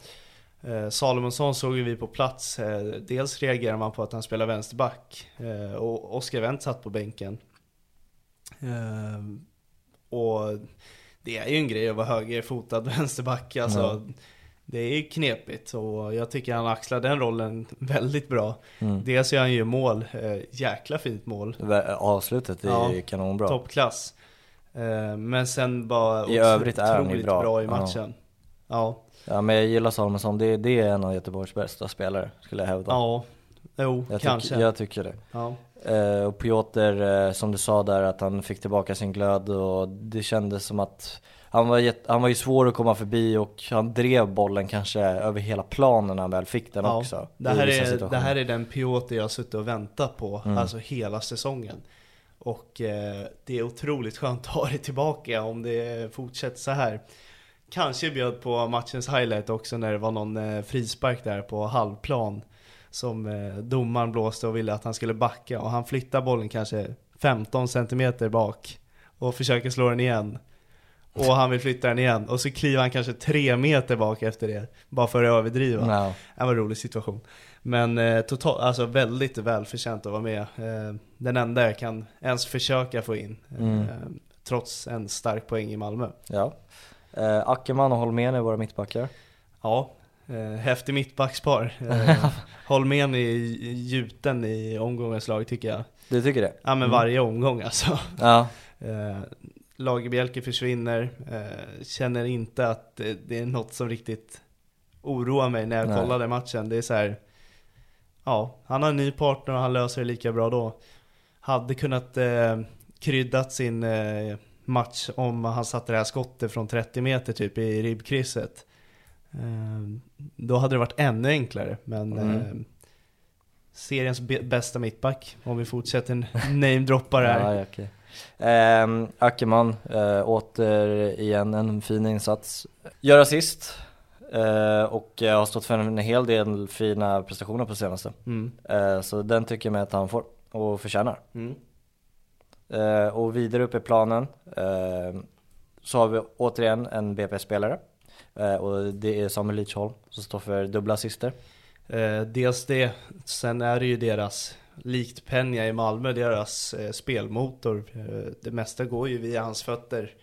eh, Salomonsson såg ju vi på plats. Eh, dels reagerar man på att han spelar vänsterback eh, och Oskar Wendt satt på bänken. Eh, och det är ju en grej att vara högerfotad <laughs> vänsterback. Alltså, Ja. Det är knepigt och jag tycker han axlar den rollen <laughs> väldigt bra. Mm. Dels gör han ju mål, eh, jäkla fint mål. Vä- Avslutet är Ja, kanonbra. Toppklass. Eh, men sen bara I övrigt är han ju bra. bra i Ja. matchen. Ja. Ja men jag gillar Salomonsson, det, det är en av Göteborgs bästa spelare skulle jag hävda. Ja, jo, jag kanske. Tycker, jag tycker det. Ja. Eh, och Piotr, eh, som du sa där, att han fick tillbaka sin glöd och det kändes som att han var, jätt, han var ju svår att komma förbi och han drev bollen kanske över hela planen när han väl fick den också. Det här, är, det här är den Piotr jag har suttit och väntat på, Mm. alltså hela säsongen. Och eh, det är otroligt skönt att ha det tillbaka om det fortsätter så här. Kanske bjöd på matchens highlight också när det var någon eh, frispark där på halvplan. Som eh, domaren blåste och ville att han skulle backa och han flyttar bollen kanske 15 centimeter bak. Och försöker slå den igen. Och han vill flytta den igen. Och så kliver han kanske tre meter bak efter det. Bara för att överdriva. Ja. Det var en rolig situation. Men eh, totalt, alltså väldigt välförtjänt att vara med. Eh, den enda jag kan ens försöka få in. Eh, Mm. trots en stark poäng i Malmö. Ja. Eh, Ackerman och Holmén är våra mittbackar. Ja, häftig mittbackspar. <laughs> Eh, Holmén är gjuten i omgångens lag tycker jag. Du tycker det? Ja men Mm. varje omgång alltså. Ja. <laughs> Eh, Lagerbielke försvinner, eh, känner inte att det, det är något som riktigt oroar mig när jag Nej. kollade matchen. Det är så här. ja, han har en ny partner och han löser det lika bra då. Hade kunnat eh, kryddat sin eh, match om han satte det här skottet från 30 meter typ i ribbkrysset. Eh, då hade det varit ännu enklare, men Mm. eh, seriens bästa mittback, om vi fortsätter namedroppa det här. <laughs> Ja, okej. Ehm, Ackerman, äh, återigen en fin insats. Gör assist eh, och eh, har stått för en hel del fina prestationer på senaste. Mm. Eh, så den tycker jag med att han får och förtjänar. Mm. Eh, och vidare upp i planen eh, så har vi återigen en BP-spelare. Eh, och det är Samuel Lidsholm som står för dubbla assister. Eh, dels det, sen är det ju deras, likt Penja i Malmö, deras eh, spelmotor. Eh, det mesta går ju via hans fötter.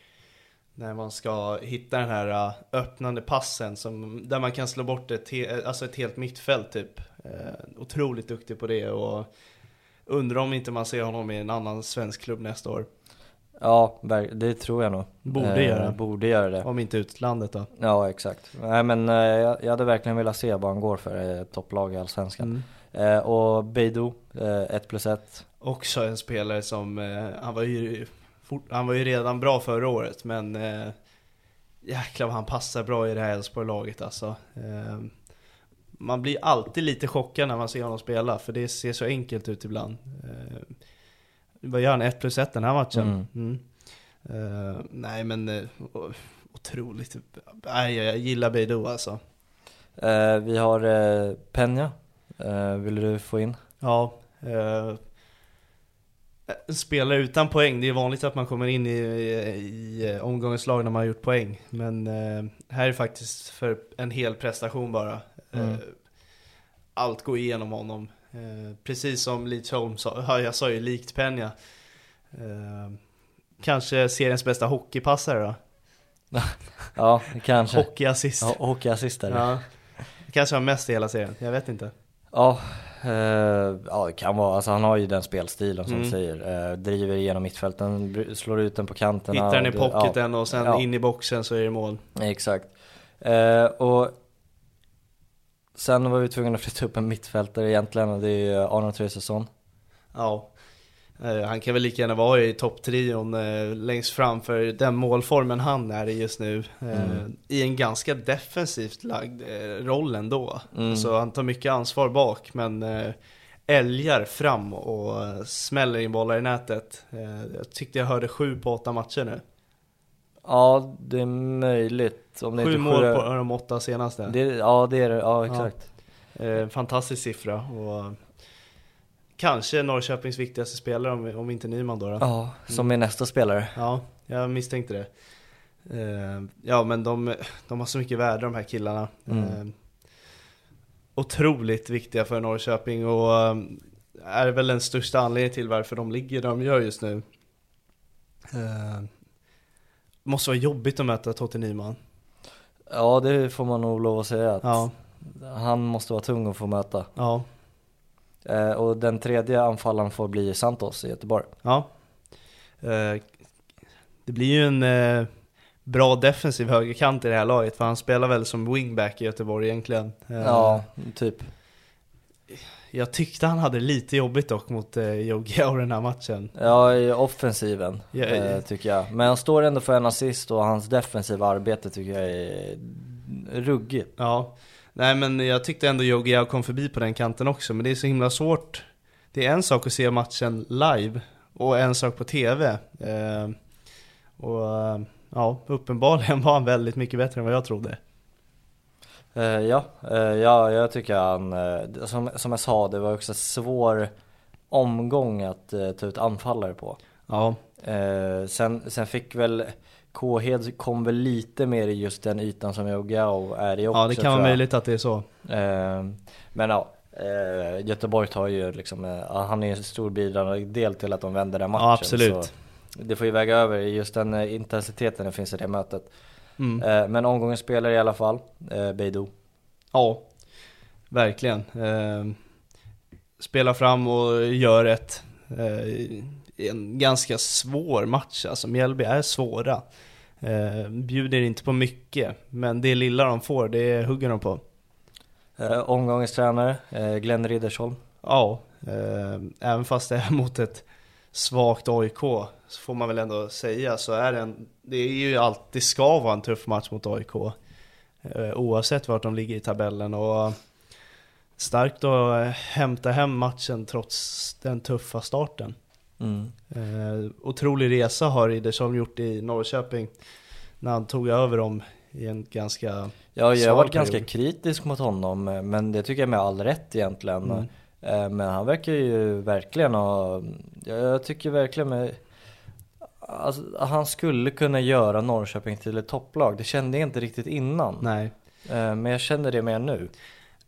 När man ska hitta den här eh, öppnande passen som, där man kan slå bort ett, he- eh, alltså ett helt mittfält typ. Eh, otroligt duktig på det och undrar om inte man ser honom i en annan svensk klubb nästa år. Ja, det tror jag nog. Borde göra. Borde göra det. Om inte utlandet då. Ja, exakt. Nej men eh, jag, hade verkligen velat se vad han går för ett topplag i Allsvenskan. Mm. Eh, och Beidou, 1 plus 1. Också en spelare som, eh, han var ju fort, han var ju redan bra förra året men eh, jäklar vad han passar bra i det här Elfsborg-laget alltså. Eh, man blir alltid lite chockad när man ser honom spela för det ser så enkelt ut ibland. Vad gör han? 1 plus 1 den här matchen? Mm. Eh, nej men o- otroligt, nej jag gillar Beidou alltså. Eh, vi har eh, Penja, eh, vill du få in? Ja, en spelare utan poäng, det är vanligt att man kommer in i, i, i omgångens lag när man har gjort poäng. Men här är faktiskt för en hel prestation bara. Mm. Allt går igenom honom. Eh, precis som Lidsholm sa, ja, <laughs> jag sa ju likt Penja. Eh, kanske seriens bästa hockeypassare då? <laughs> Ja, kanske. Hockeyassist. Ja, hockeyassist är det. Ja. Kanske har mest i hela serien, jag vet inte. Ja, eh, ja det kan vara. Alltså han har ju den spelstilen som Mm. du säger. Eh, driver igenom mittfälten, slår ut den på kanterna. Hittar den i pocketen och sen Ja. in i boxen så är det mål. Exakt. Eh, och sen var vi tvungna att flytta upp en mittfältare egentligen och det är ju Arnold Traustason. Ja, Eh, han kan väl lika gärna vara i topptrion eh, längst fram för den målformen han är i just nu. eh, Mm. I en ganska defensivt lagd eh, roll ändå. Mm. Så han tar mycket ansvar bak men älgar fram och smäller in bollar i nätet. Jag tyckte jag hörde sju på åtta matcher nu. Ja, det är möjligt. Om det Sju inte mål sju- på de åtta senaste. Det, ja, det är det. Ja, exakt. Eh, fantastisk siffra och kanske Norrköpings viktigaste spelare om, om inte Nyman då. då. Ja, som är nästa spelare. Ja, jag misstänkte det. Eh, ja, men de, de har så mycket värde de här killarna. Mm. Eh, otroligt viktiga för Norrköping och eh, är väl den största anledningen till varför de ligger där de gör just nu. Eh, måste vara jobbigt att möta Totte Nyman. Ja, det får man nog lov att säga. Att Ja, Han måste vara tung att få möta. ja, Eh, och den tredje anfallaren får bli Santos i Göteborg. ja. Eh, det blir ju en eh, bra defensiv högerkant i det här laget för han spelar väl som wingback i Göteborg egentligen. Eh, Ja, typ. Jag tyckte han hade lite jobbigt dock mot eh, och den här matchen. Ja, i offensiven Ja, eh, tycker jag. Men han står ändå för en assist och hans defensiva arbete tycker jag är ruggigt. Ja, nej men jag tyckte ändå Jogia kom förbi på den kanten också, men det är så himla svårt. Det är en sak att se matchen live och en sak på TV. Eh, och eh, ja, uppenbarligen var han väldigt mycket bättre än vad jag trodde. Eh, ja, eh, ja, jag tycker han, eh, som, som jag sa, det var också svår omgång att ta ut anfallare på. Ja, sen, sen fick väl Kåhed kom väl lite mer i just den ytan som Yogao är i också ja det kan vara möjligt att det är så. Men ja, Göteborg tar ju liksom, han är en stor bidragande del till att de vänder den matchen. Ja, absolut. Det får ju väga över just den intensiteten det finns i det mötet. Mm. Eh, men omgången spelar i alla fall, eh, Beidou. Ja, verkligen. Eh, spelar fram och gör ett eh, en ganska svår match. Alltså Mjällby är svåra. Bjuder inte på mycket, men det lilla de får, det hugger de på. Eh, omgångens tränare, eh, Glenn Riddersholm. Ja, eh, även fast det är <laughs> mot ett svagt AIK så får man väl ändå säga så är det en, det är ju alltid ska vara en tuff match mot AIK. Eh, oavsett vart de ligger i tabellen och starkt att eh, hämta hem matchen trots den tuffa starten. Mm. Eh, otrolig resa har Riddersholm gjort i Norrköping när han tog över dem i en ganska Ja, jag har varit ganska period. kritisk mot honom, eh, men det tycker jag med all rätt egentligen. Mm. Eh, Men han verkar ju verkligen ha, jag tycker verkligen med, alltså, han skulle kunna göra Norrköping till ett topplag. Det kände jag inte riktigt innan. Nej. Eh, Men jag känner det mer nu.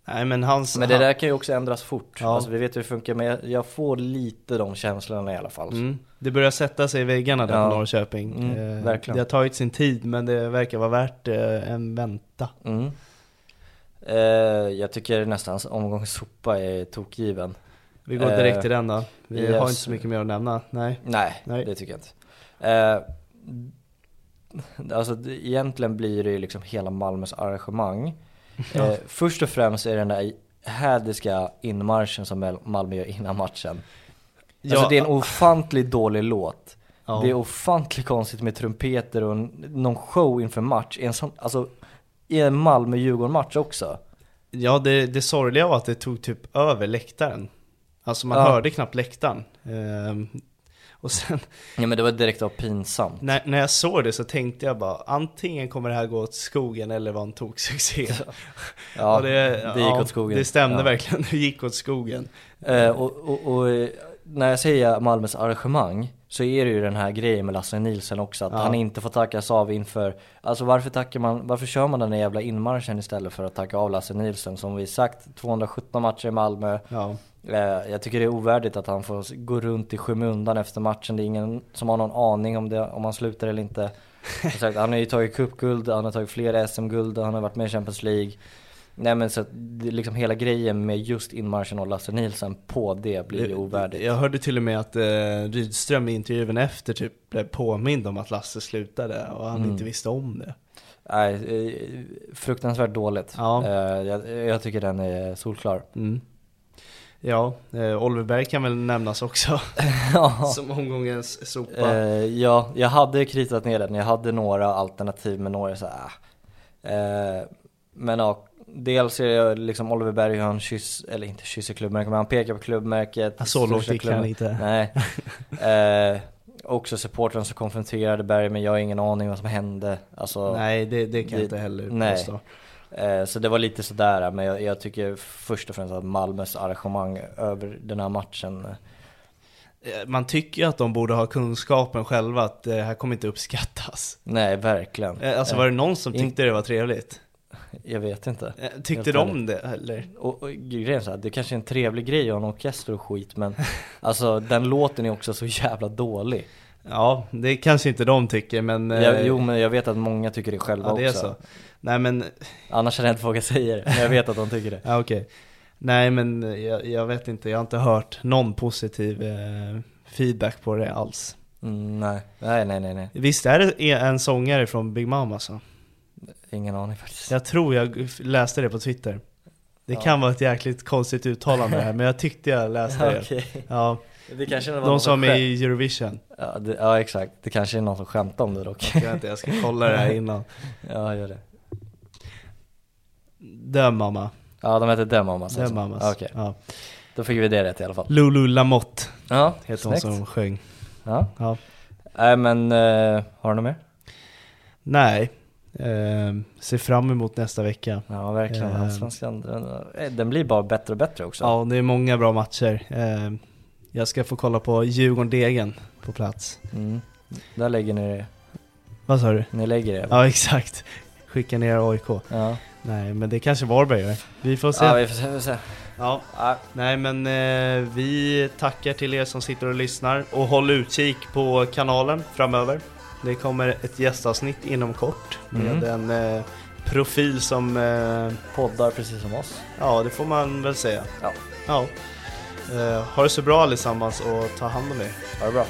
Nej men hans... Men det han- där kan ju också ändras fort. Ja. Alltså, vi vet hur det funkar, men jag, jag får lite de känslorna i alla fall. Mm. Det börjar sätta sig i väggarna där Ja. på Norrköping. Mm, Eh, verkligen. Det har tagit sin tid men det verkar vara värt eh, en vänta. Mm. Eh, jag tycker nästan omgång sopa är tokgiven. Vi går direkt Eh, till den då. Vi yes. har inte så mycket mer att nämna. Nej. Nej, Nej. det tycker jag inte. Eh, alltså det, egentligen blir det ju liksom hela Malmös arrangemang. <laughs> Eh, först och främst är det den där hädiska inmarschen som Mal- Malmö gör innan matchen. Alltså Ja. det är en ofantligt dålig låt. Ja. Det är ofantligt konstigt med trumpeter och någon show inför match. En sån, alltså i en Malmö-Djurgården-match också. Ja, det, det sorgliga var att det tog typ över läktaren. Alltså man Ja. hörde knappt läktaren. Ehm, och sen Ja men det var direkt av pinsamt. när, när jag såg det så tänkte jag bara antingen kommer det här gå åt skogen eller vara en toksuccé. Ja, <laughs> Och det, gick ja, åt skogen. Det stämde Ja. verkligen, <laughs> det gick åt skogen. Eh, och, och, och när jag säger Malmös arrangemang så är det ju den här grejen med Lasse Nilsson också att Ja. han inte får tackas av inför Alltså varför tackar man, varför kör man den där jävla inmarschen istället för att tacka av Lasse Nilsson som vi sagt 217 matcher i Malmö. Ja. eh, Jag tycker det är ovärdigt att han får gå runt i skymundan efter matchen. Det är ingen som har någon aning om, det, om han slutar eller inte. Sagt, Han har ju tagit cupguld, han har tagit flera SM-guld, han har varit med i Champions League Nej men så att liksom hela grejen med just inmarschen och Lasse Nilsson på det blir ju ovärdigt Jag hörde till och med att eh, Rydström i intervjun efter typ blev påmind om att Lasse slutade och han Mm. inte visste om det. Nej, eh, fruktansvärt dåligt. Ja. Eh, Jag, jag tycker den är solklar. Mm. Ja, eh, Oliver Berg kan väl nämnas också <laughs> ja. som omgångens sopa. Eh, ja, jag hade kritat ner den. Jag hade några alternativ med några så här. eh, Men ja, dels är jag liksom Oliver Berg har en kyss, eller inte kyss i klubbmärket, men han pekar på klubbmärket. Så långt gick han inte. Nej. <laughs> Eh, också supportern som konfronterade Berg, men jag har ingen aning vad som hände. Alltså, Nej, det, det kan jag det- inte heller nej. påstå. Eh, Så det var lite sådär, men jag, jag tycker först och främst att Malmös arrangemang över den här matchen Eh, Man tycker ju att de borde ha kunskapen själva att det här kommer inte uppskattas. Nej, verkligen. Eh, Alltså Eh, var det någon som in- tyckte det var trevligt? Jag vet inte. Eh, Tyckte de det eller? Och, och grejen så här, det kanske är en trevlig grej att ha en orkester och skit men <laughs> Alltså den låten är också så jävla dålig Ja, det kanske inte de tycker men... eh, jag, Jo men jag vet att många tycker det själva ja, det är också så. Nej men, Annars hade jag inte vågat säga det, men jag vet att de tycker det <laughs> ja okej. Nej men eh, jag, jag vet inte, jag har inte hört någon positiv eh, feedback på det alls. mm, Nej, nej nej nej nej Visst är det en sångare från Big Mama alltså? Ingen aning faktiskt Jag tror jag läste det på Twitter. Det Ja. kan vara ett jäkligt konstigt uttalande här, men jag tyckte jag läste <laughs> det. Okej. Ja, Det kanske var de någon som är i Eurovision. ja, det, ja exakt, det kanske är någon som skämtar om det dock. Jag, inte, jag ska kolla det här innan. <laughs> ja, gör det. Dö mamma. Ja, de heter Demomas Dö alltså. mammas. Okej, Ja. då fick vi det rätt i alla fall. Lulu Lamotte Ja, heter hon snyggt. som sjöng. Ja. Ja. Nej men, eh, har du något mer? Nej, eh, ser fram emot nästa vecka. Ja verkligen, Eh. Allsvenskan den, eh, den blir bara bättre och bättre också. Ja, det är många bra matcher. Eh, jag ska få kolla på Djurgården-Degen på plats. Mm. Där lägger ni det, Vad sa du? ni lägger det. Ja, <laughs> exakt. Skicka ner AIK. Ja, Nej, men det kanske Varberg gör. Vi får se. ja vi får se, vi får se. Ja. Ja. Nej men eh, vi tackar till er som sitter och lyssnar och håll utkik på kanalen framöver. Det kommer ett gästavsnitt inom kort med en eh, profil som, eh, Poddar precis som oss. ja det får man väl säga. Ja. Ja. Eh, ha det så bra allesammans och ta hand om er. Ha det bra.